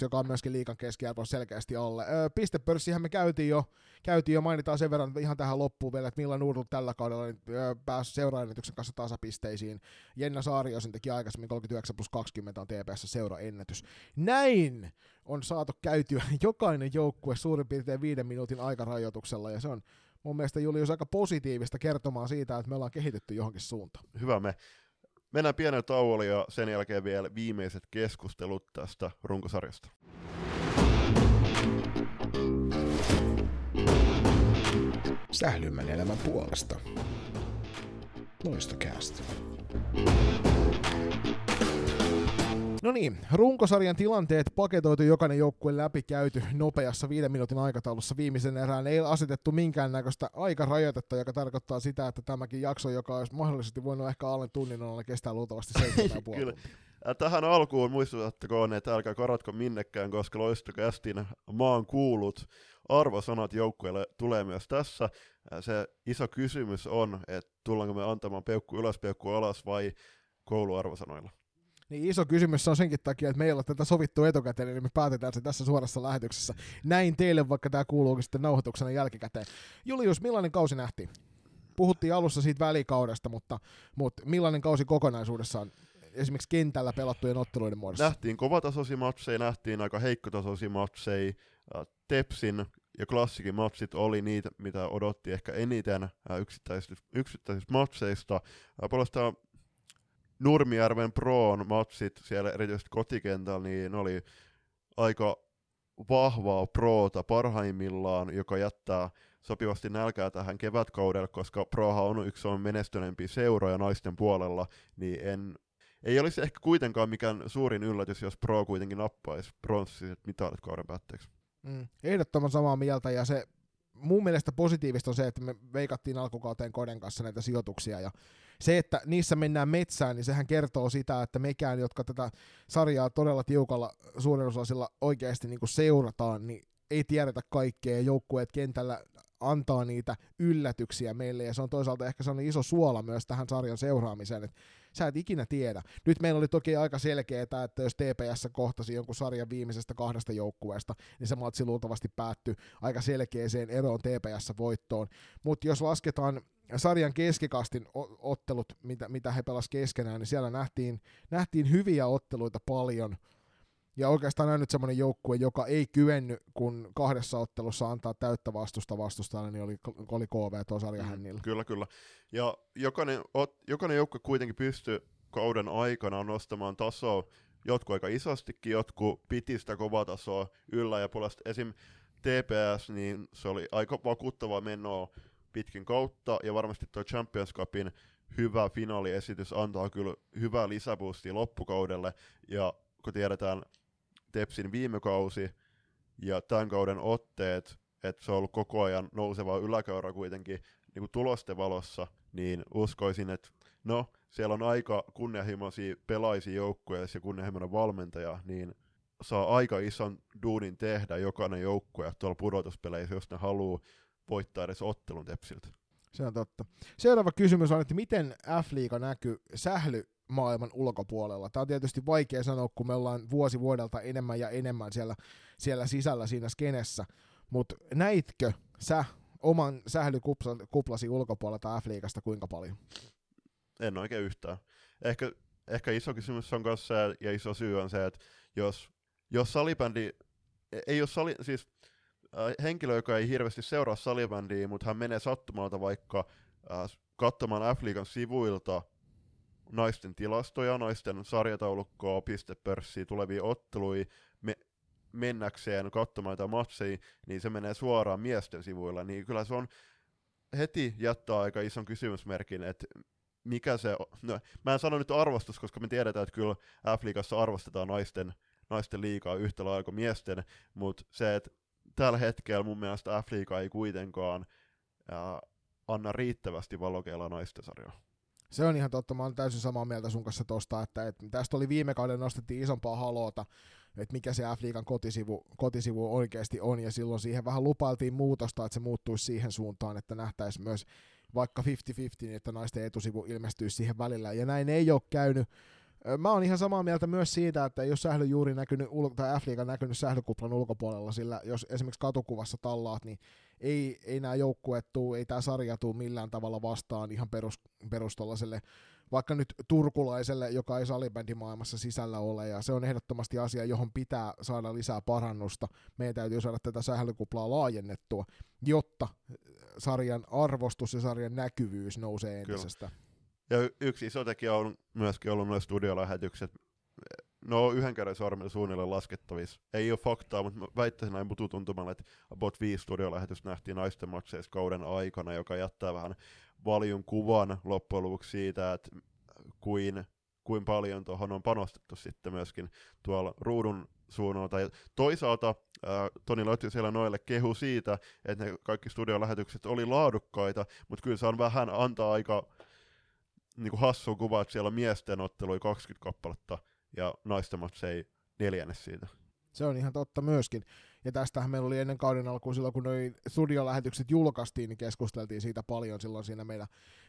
joka on myöskin liikan keskiarvo selkeästi alle. Öö, pistepörssihän me käytiin jo, käytiin jo, mainitaan sen verran ihan tähän loppuun vielä, että Milla Nurdl tällä kaudella niin, öö, pääsi seuraennätyksen kanssa tasapisteisiin. Jenna Saario sen teki aikaisemmin 39 plus 20 on TPS seuraennätys. Näin on saatu käytyä jokainen joukkue suurin piirtein viiden minuutin aikarajoituksella, ja se on mun mielestä Julius aika positiivista kertomaan siitä, että me ollaan kehitetty johonkin suuntaan. Hyvä me. Mennään pienen tauolle ja sen jälkeen vielä viimeiset keskustelut tästä runkosarjasta. Sählymän elämän puolesta. Loistokäästä. No niin, runkosarjan tilanteet paketoitu jokainen joukkue läpi käyty nopeassa viiden minuutin aikataulussa viimeisen erään. Ei asetettu minkäännäköistä aikarajoitetta, joka tarkoittaa sitä, että tämäkin jakso, joka olisi mahdollisesti voinut ehkä alle tunnin olla, kestää luultavasti 7,5 Kyllä. Tähän alkuun muistutettakoon, että älkää korotko minnekään, koska loistokästin maan kuulut arvosanat joukkueelle tulee myös tässä. Se iso kysymys on, että tullaanko me antamaan peukku ylös, peukku alas vai kouluarvosanoilla. Niin iso kysymys on senkin takia, että meillä on tätä sovittu etukäteen, niin me päätetään se tässä suorassa lähetyksessä. Näin teille, vaikka tämä kuuluukin sitten nauhoituksena jälkikäteen. Julius, millainen kausi nähtiin? Puhuttiin alussa siitä välikaudesta, mutta, mutta millainen kausi kokonaisuudessaan esimerkiksi kentällä pelattujen otteluiden muodossa? Nähtiin kovatasoisia matseja, nähtiin aika heikkotasoisia matseja. Tepsin ja klassikin matsit oli niitä, mitä odotti ehkä eniten yksittäisistä, yksittäisistä matseista. Puolestaan Nurmijärven Proon matsit siellä erityisesti kotikentällä, niin ne oli aika vahvaa proota parhaimmillaan, joka jättää sopivasti nälkää tähän kevätkaudelle, koska Proha on yksi Suomen menestyneempiä seuroja naisten puolella, niin en, ei olisi ehkä kuitenkaan mikään suurin yllätys, jos Pro kuitenkin nappaisi pronssiset mitalit kauden päätteeksi. Mm, ehdottoman samaa mieltä, ja se mun mielestä positiivista on se, että me veikattiin alkukauteen Koden kanssa näitä sijoituksia, ja se, että niissä mennään metsään, niin sehän kertoo sitä, että mekään, jotka tätä sarjaa todella tiukalla suurin osalla oikeasti niin seurataan, niin ei tiedetä kaikkea, joukkueet kentällä antaa niitä yllätyksiä meille, ja se on toisaalta ehkä sellainen iso suola myös tähän sarjan seuraamiseen, että sä et ikinä tiedä. Nyt meillä oli toki aika selkeää, että jos TPS kohtasi jonkun sarjan viimeisestä kahdesta joukkueesta, niin se matsi luultavasti päättyi aika selkeäseen eroon TPS-voittoon. Mutta jos lasketaan sarjan keskikastin ottelut, mitä, mitä he pelasivat keskenään, niin siellä nähtiin, nähtiin hyviä otteluita paljon. Ja oikeastaan on nyt semmoinen joukkue, joka ei kyennyt, kun kahdessa ottelussa antaa täyttä vastusta vastustajalle, niin oli, oli KV tuo sarja mm, hännillä. Kyllä, kyllä. Ja jokainen, jokainen joukkue kuitenkin pystyy kauden aikana nostamaan tasoa, jotkut aika isostikin, jotkut piti sitä kovaa tasoa yllä, ja puolesta esim. TPS, niin se oli aika vakuuttava menoa pitkin kautta, ja varmasti tuo Champions Cupin hyvä finaaliesitys antaa kyllä hyvää lisäboostia loppukaudelle, ja kun tiedetään Tepsin viime kausi ja tämän kauden otteet, että se on ollut koko ajan nouseva yläkäyrä kuitenkin niin kuin tulosten valossa, niin uskoisin, että no, siellä on aika kunnianhimoisia pelaisia joukkueja ja kunnianhimoinen valmentaja, niin saa aika ison duunin tehdä jokainen joukkue tuolla pudotuspeleissä, jos ne haluaa voittaa edes ottelun Tepsiltä. Se on totta. Seuraava kysymys on, että miten F-liiga näkyy sählymaailman ulkopuolella? Tämä on tietysti vaikea sanoa, kun me ollaan vuosi vuodelta enemmän ja enemmän siellä, siellä sisällä siinä skenessä, mutta näitkö sä oman sählykuplasi ulkopuolelta F-liigasta kuinka paljon? En oikein yhtään. Ehkä, ehkä iso kysymys on myös se, ja iso syy on se, että jos, jos salibändi, ei ole sali, siis Äh, henkilö, joka ei hirveästi seuraa salibändiä, mutta hän menee sattumalta vaikka äh, katsomaan F-liigan sivuilta naisten tilastoja, naisten sarjataulukkoa, pistepörssiä, tulevia otteluja, me, mennäkseen katsomaan näitä matseja, niin se menee suoraan miesten sivuilla, niin kyllä se on heti jättää aika ison kysymysmerkin, että mikä se, no, mä en sano nyt arvostus, koska me tiedetään, että kyllä F-liigassa arvostetaan naisten, naisten liikaa yhtä lailla kuin miesten, mutta se, että tällä hetkellä mun mielestä F-liiga ei kuitenkaan ää, anna riittävästi valokeilla naisten sarjaa. Se on ihan totta, mä olen täysin samaa mieltä sun kanssa tosta, että, että tästä oli viime kauden nostettiin isompaa haloota, että mikä se F-liigan kotisivu, kotisivu oikeasti on, ja silloin siihen vähän lupailtiin muutosta, että se muuttuisi siihen suuntaan, että nähtäisi myös vaikka 50-50, niin että naisten etusivu ilmestyisi siihen välillä, ja näin ei ole käynyt. Mä oon ihan samaa mieltä myös siitä, että jos sähly juuri näkynyt, tai f näkynyt sählykuplan ulkopuolella, sillä jos esimerkiksi katukuvassa tallaat, niin ei, ei nämä joukkueet tuu, ei tämä sarja tuu millään tavalla vastaan ihan perus, perustollaselle vaikka nyt turkulaiselle, joka ei salibändimaailmassa sisällä ole, ja se on ehdottomasti asia, johon pitää saada lisää parannusta. Meidän täytyy saada tätä sählykuplaa laajennettua, jotta sarjan arvostus ja sarjan näkyvyys nousee entisestä. Kyllä. Ja yksi iso tekijä on myöskin ollut noin studiolähetykset. No yhden kerran sormilla suunnilleen laskettavissa. Ei ole faktaa, mutta väittäisin näin mututuntumalla, että about viisi studiolähetystä nähtiin naisten matseissa kauden aikana, joka jättää vähän valjun kuvan loppujen lopuksi siitä, että kuin, kuin paljon tuohon on panostettu sitten myöskin tuolla ruudun suunnalta. Ja toisaalta Toni Lötti siellä noille kehu siitä, että ne kaikki studiolähetykset oli laadukkaita, mutta kyllä se on vähän antaa aika niin kuin hassu kuva, että siellä miesten ottelui 20 kappaletta ja naisten ei neljännes siitä. Se on ihan totta myöskin. Ja tästähän meillä oli ennen kauden alkuun silloin, kun noi studiolähetykset julkaistiin, niin keskusteltiin siitä paljon silloin siinä meidän,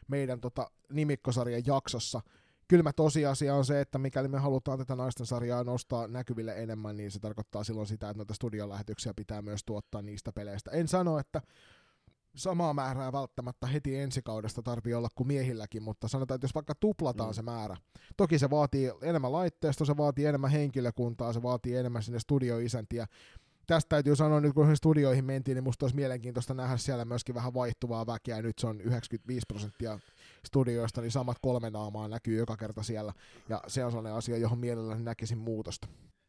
meidän tota, nimikkosarjan jaksossa. Kylmä tosiasia on se, että mikäli me halutaan tätä naisten sarjaa nostaa näkyville enemmän, niin se tarkoittaa silloin sitä, että noita studiolähetyksiä pitää myös tuottaa niistä peleistä. En sano, että samaa määrää välttämättä heti ensi kaudesta tarvii olla kuin miehilläkin, mutta sanotaan, että jos vaikka tuplataan mm. se määrä, toki se vaatii enemmän laitteistoa, se vaatii enemmän henkilökuntaa, se vaatii enemmän sinne studioisäntiä, tästä täytyy sanoa, nyt kun studioihin mentiin, niin musta olisi mielenkiintoista nähdä siellä myöskin vähän vaihtuvaa väkeä. Nyt se on 95 prosenttia studioista, niin samat kolme naamaa näkyy joka kerta siellä. Ja se on sellainen asia, johon mielelläni näkisin muutosta.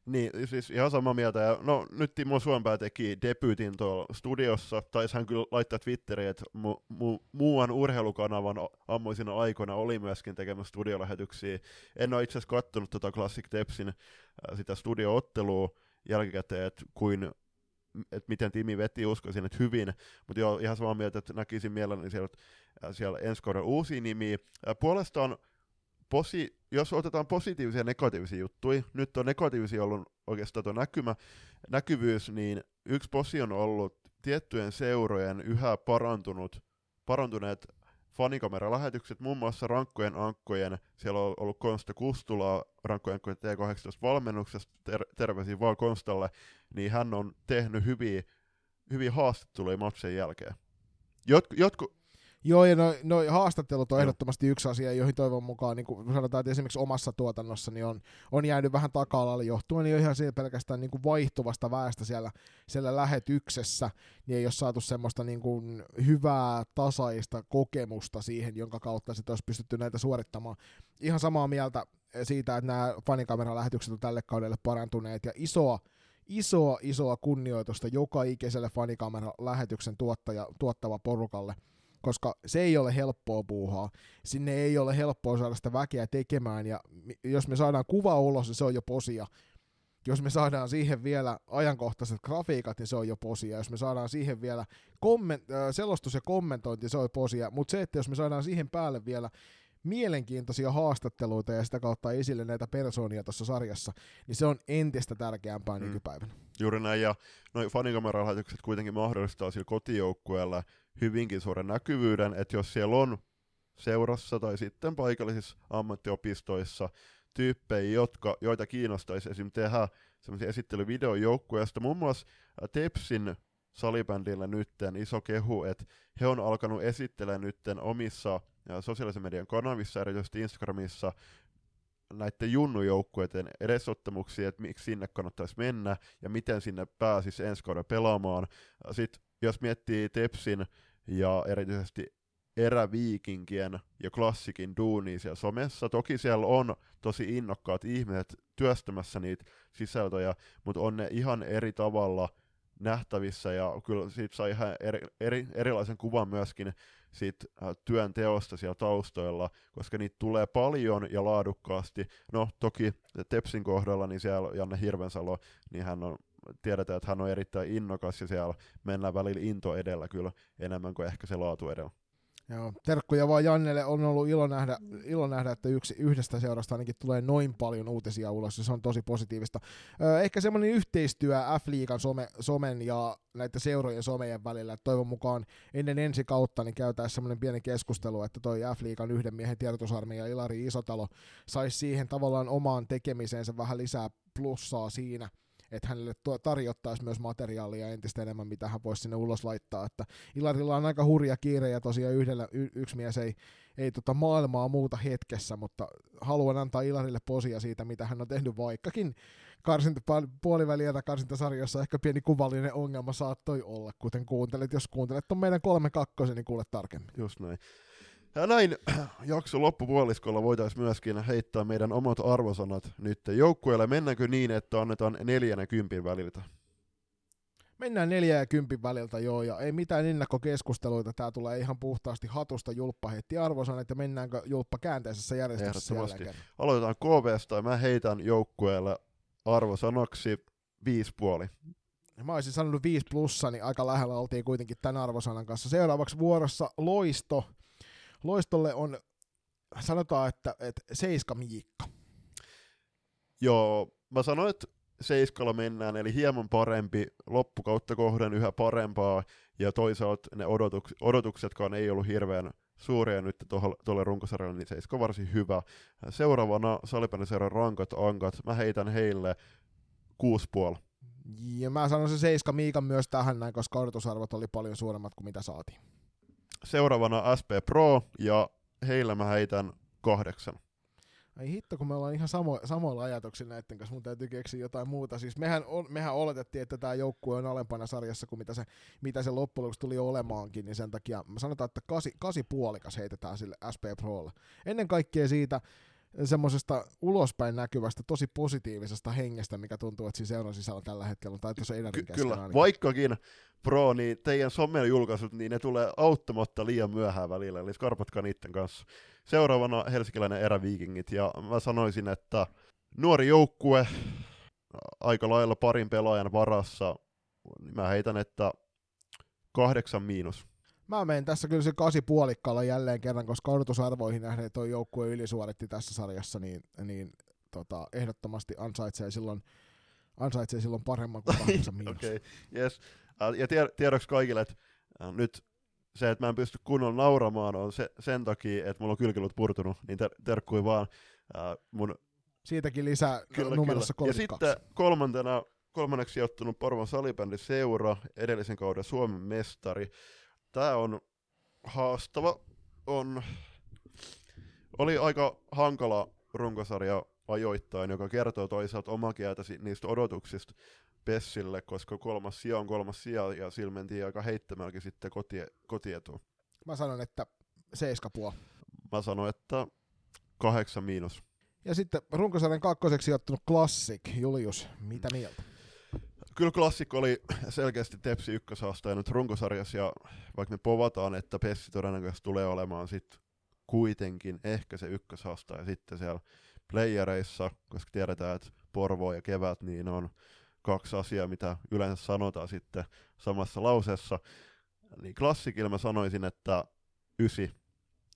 Niin, siis ihan samaa mieltä. Ja no, nyt Timo Suompää teki debyytin tuolla studiossa. Taisi hän kyllä laittaa Twitteriin, että mu- mu- muuan urheilukanavan ammoisina aikoina oli myöskin tekemässä studiolähetyksiä. En ole itse asiassa katsonut tota Classic Tepsin äh, sitä studioottelua, jälkikäteen, että kuin että miten tiimi veti, uskoisin, että hyvin, mutta joo, ihan samaa mieltä, että näkisin mielelläni siellä, siellä ensi kauden uusia nimiä. Puolestaan, posi, jos otetaan positiivisia ja negatiivisia juttuja, nyt on negatiivisia ollut oikeastaan tuo näkymä, näkyvyys, niin yksi posi on ollut tiettyjen seurojen yhä parantunut, parantuneet fanikameralahetykset, muun muassa Rankkojen Ankkojen, siellä on ollut Konsta Kustula Rankkojen Ankkojen T18-valmennuksesta, ter- terveisiä vaan Konstalle, niin hän on tehnyt hyviä, hyviä haastatteluja matsen jälkeen. Jotku, jotku, Joo, ja noin noi haastattelut on ehdottomasti yksi asia, joihin toivon mukaan, niin kuin sanotaan, että esimerkiksi omassa tuotannossa niin on, on jäänyt vähän taka-alalle johtuen niin ihan siitä pelkästään niin kuin vaihtuvasta väestä siellä, siellä lähetyksessä, niin ei ole saatu semmoista niin kuin hyvää, tasaista kokemusta siihen, jonka kautta sitten olisi pystytty näitä suorittamaan. Ihan samaa mieltä siitä, että nämä fanikameralähetykset on tälle kaudelle parantuneet, ja isoa, isoa, isoa kunnioitusta joka ikiselle fanikamera-lähetyksen tuottaja, tuottava porukalle – koska se ei ole helppoa puuhaa. Sinne ei ole helppoa saada sitä väkeä tekemään, ja jos me saadaan kuva ulos, niin se on jo posia. Jos me saadaan siihen vielä ajankohtaiset grafiikat, niin se on jo posia. Jos me saadaan siihen vielä komment- selostus ja kommentointi, se on posia. Mutta se, että jos me saadaan siihen päälle vielä mielenkiintoisia haastatteluita ja sitä kautta esille näitä persoonia tuossa sarjassa, niin se on entistä tärkeämpää mm. nykypäivänä. Juuri näin, ja noin fanikameralaitokset kuitenkin mahdollistaa sillä kotijoukkueella hyvinkin suuren näkyvyyden, että jos siellä on seurassa tai sitten paikallisissa ammattiopistoissa tyyppejä, jotka, joita kiinnostaisi esim. tehdä semmoisia esittelyvideon joukkueesta. Muun muassa Tepsin salibändillä nytten iso kehu, että he on alkanut esittelemään nytten omissa sosiaalisen median kanavissa, erityisesti Instagramissa, näiden junnujoukkueiden edesottamuksia, että miksi sinne kannattaisi mennä ja miten sinne pääsisi ensi kauden pelaamaan. Sitten jos miettii Tepsin ja erityisesti eräviikinkien ja klassikin duunia siellä somessa. Toki siellä on tosi innokkaat ihmiset työstämässä niitä sisältöjä, mutta on ne ihan eri tavalla nähtävissä ja kyllä siitä sai ihan eri, eri, erilaisen kuvan myöskin siitä äh, työn teosta siellä taustoilla, koska niitä tulee paljon ja laadukkaasti. No toki Tepsin kohdalla, niin siellä Janne Hirvensalo, niin hän on tiedetään, että hän on erittäin innokas ja siellä mennään välillä into edellä kyllä enemmän kuin ehkä se laatu edellä. Joo, terkkuja vaan Jannelle. On ollut ilo nähdä, ilo nähdä että yksi, yhdestä seurasta ainakin tulee noin paljon uutisia ulos, ja se on tosi positiivista. Ö, ehkä semmoinen yhteistyö F-liigan some, somen ja näiden seurojen somejen välillä, että toivon mukaan ennen ensi kautta niin käytäisiin semmoinen pieni keskustelu, että toi F-liigan yhden miehen tiedotusarmeija Ilari Isotalo saisi siihen tavallaan omaan tekemiseensä vähän lisää plussaa siinä, että hänelle tarjottaisiin myös materiaalia entistä enemmän, mitä hän voisi sinne ulos laittaa. Että Ilarilla on aika hurja kiire ja tosiaan yhdellä, y- yksi mies ei, ei tota maailmaa muuta hetkessä, mutta haluan antaa Ilarille posia siitä, mitä hän on tehnyt vaikkakin karsinta, puolivälierä karsintasarjassa ehkä pieni kuvallinen ongelma saattoi olla, kuten kuuntelet. Jos kuuntelet on meidän kolme kakkosen, niin kuulet tarkemmin. Just näin. Ja näin jakso loppupuoliskolla voitaisiin myöskin heittää meidän omat arvosanat nyt joukkueelle. Mennäänkö niin, että annetaan neljänä kympin väliltä? Mennään neljä ja kympin väliltä, joo, ja ei mitään ennakkokeskusteluita, tämä tulee ihan puhtaasti hatusta Julppa heitti arvosanat, ja mennäänkö Julppa käänteisessä järjestyksessä Aloitetaan KVsta, ja mä heitän joukkueelle arvosanaksi viisi puoli. Mä olisin sanonut 5 plussa, niin aika lähellä oltiin kuitenkin tämän arvosanan kanssa. Seuraavaksi vuorossa Loisto, Loistolle on, sanotaan, että, että seiska Miikka. Joo, mä sanoin, että seiskalla mennään, eli hieman parempi, loppukautta kohden yhä parempaa, ja toisaalta ne odotuks, odotuksetkaan ei ollut hirveän suuria nyt tuolle runkosarjalle, niin seiska varsin hyvä. Seuraavana Salipäinen rankat ankat, mä heitän heille kuusi puoli. Ja mä sanon se seiska Miikan myös tähän näin, koska odotusarvot oli paljon suuremmat kuin mitä saatiin seuraavana SP Pro, ja heillä mä heitän kahdeksan. Ai hitto, kun me ollaan ihan samo, samoilla ajatuksilla näiden kanssa, mun täytyy keksiä jotain muuta. Siis mehän, on, mehän oletettiin, että tämä joukkue on alempana sarjassa kuin mitä se, mitä se loppujen lopuksi tuli olemaankin, niin sen takia sanotaan, että kasi, kasi puolikas heitetään sille SP Prolle. Ennen kaikkea siitä, semmoisesta ulospäin näkyvästä, tosi positiivisesta hengestä, mikä tuntuu, että siinä seuran sisällä tällä hetkellä on, tai tuossa Ky- Kyllä, ainakin. vaikkakin pro, niin teidän somelijulkaisut, niin ne tulee auttamatta liian myöhään välillä, eli skarpatkaa niiden kanssa. Seuraavana helsikiläinen eräviikingit, ja mä sanoisin, että nuori joukkue, aika lailla parin pelaajan varassa, niin mä heitän, että kahdeksan miinus. Mä menen tässä kyllä se kasi puolikkaalla jälleen kerran, koska odotusarvoihin nähden, että tuo joukkue ylisuoritti tässä sarjassa, niin, niin tota, ehdottomasti ansaitsee silloin, ansaitsee silloin paremman kuin kahdeksan miinus. Okei, okay, yes. Ja tiedoksi kaikille, että nyt se, että mä en pysty kunnolla nauramaan, on se, sen takia, että mulla on kylkilut purtunut, niin ter- terkkui vaan äh, mun... Siitäkin lisää kyllä, numerossa kyllä. Ja sitten kolmantena, kolmanneksi sijoittunut Porvon salibändi seura, edellisen kauden Suomen mestari. Tämä on haastava, on, oli aika hankala runkosarja ajoittain, joka kertoo toisaalta omaa kieltä niistä odotuksista Pessille, koska kolmas sija on kolmas sija, ja sillä mentiin aika heittämälläkin sitten kotie, kotietuun. Mä sanon, että seiska puoli. Mä sanon, että kahdeksan miinus. Ja sitten runkosarjan kakkoseksi sijoittunut Classic. Julius, mitä mieltä? Kyllä klassikko oli selkeästi Tepsi ykköshaastaja nyt runkosarjassa, ja vaikka me povataan, että Pessi todennäköisesti tulee olemaan sitten kuitenkin ehkä se ykköshaastaja sitten siellä playereissa, koska tiedetään, että Porvo ja Kevät niin on kaksi asiaa, mitä yleensä sanotaan sitten samassa lauseessa. Niin klassikilla mä sanoisin, että ysi.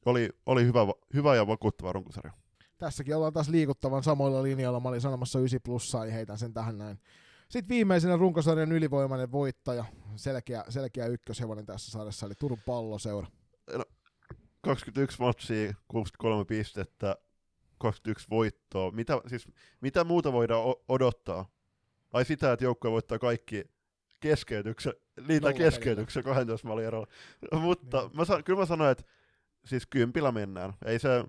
Oli, oli hyvä, hyvä ja vakuuttava runkosarja. Tässäkin ollaan taas liikuttavan samoilla linjoilla. Mä olin sanomassa 9 plussaa, niin heitän sen tähän näin. Sitten viimeisenä runkosarjan ylivoimainen voittaja, selkeä, selkeä ykköshevonen tässä sarjassa, eli Turun palloseura. No, 21 matsia, 63 pistettä, 21 voittoa. Mitä, siis, mitä muuta voidaan odottaa? Ai sitä, että joukkue voittaa kaikki keskeytyksen, niitä keskeytyksen 12 maalin erolla. Mutta niin. mä, kyllä mä sanoin, että siis kympillä mennään. Ei se,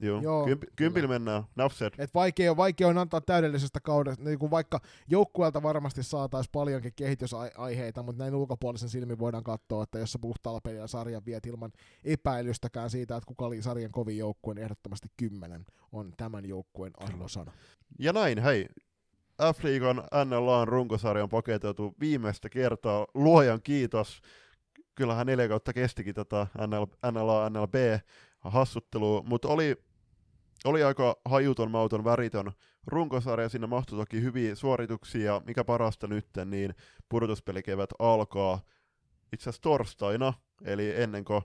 Joo, Joo, Kymp, kympillä mennään. Said. Et vaikea, on, vaikea on antaa täydellisestä kaudesta, niin kuin vaikka joukkueelta varmasti saataisiin paljonkin kehitysaiheita, mutta näin ulkopuolisen silmin voidaan katsoa, että jos sä puhtaalla pelillä sarjan viet ilman epäilystäkään siitä, että kuka oli sarjan kovin joukkue, niin ehdottomasti kymmenen on tämän joukkueen arvosana. Ja näin, hei. F-liigan NLAn runkosarja on paketeltu viimeistä kertaa. Luojan kiitos. Kyllähän neljä kautta kestikin tätä NL, NLA, NLB hassuttelua, mutta oli, oli aika hajuton, mauton, väritön runkosarja. Siinä mahtui toki hyviä suorituksia, ja mikä parasta nyt, niin pudotuspelikevät alkaa itse asiassa torstaina, eli ennen kuin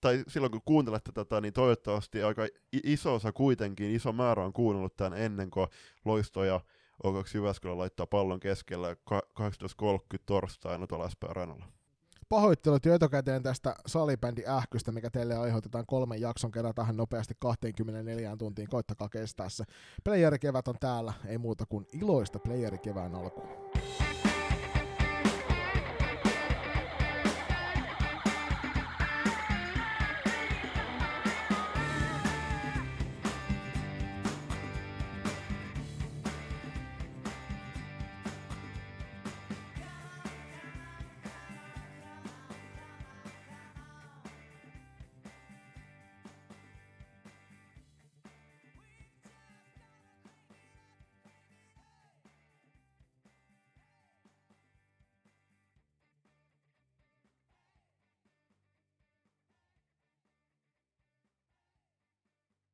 tai silloin kun kuuntelette tätä, niin toivottavasti aika iso osa kuitenkin, iso määrä on kuunnellut tämän ennen kuin Loisto ja O2 Jyväskylä laittaa pallon keskellä ka- 18.30 torstaina tuolla SP Areenalla. Pahoittelut jo etukäteen tästä salibändi ähkystä, mikä teille aiheutetaan kolmen jakson kerran tähän nopeasti 24 tuntiin. Koittakaa kestää se. Playerikevät on täällä, ei muuta kuin iloista playerikevään alkuun.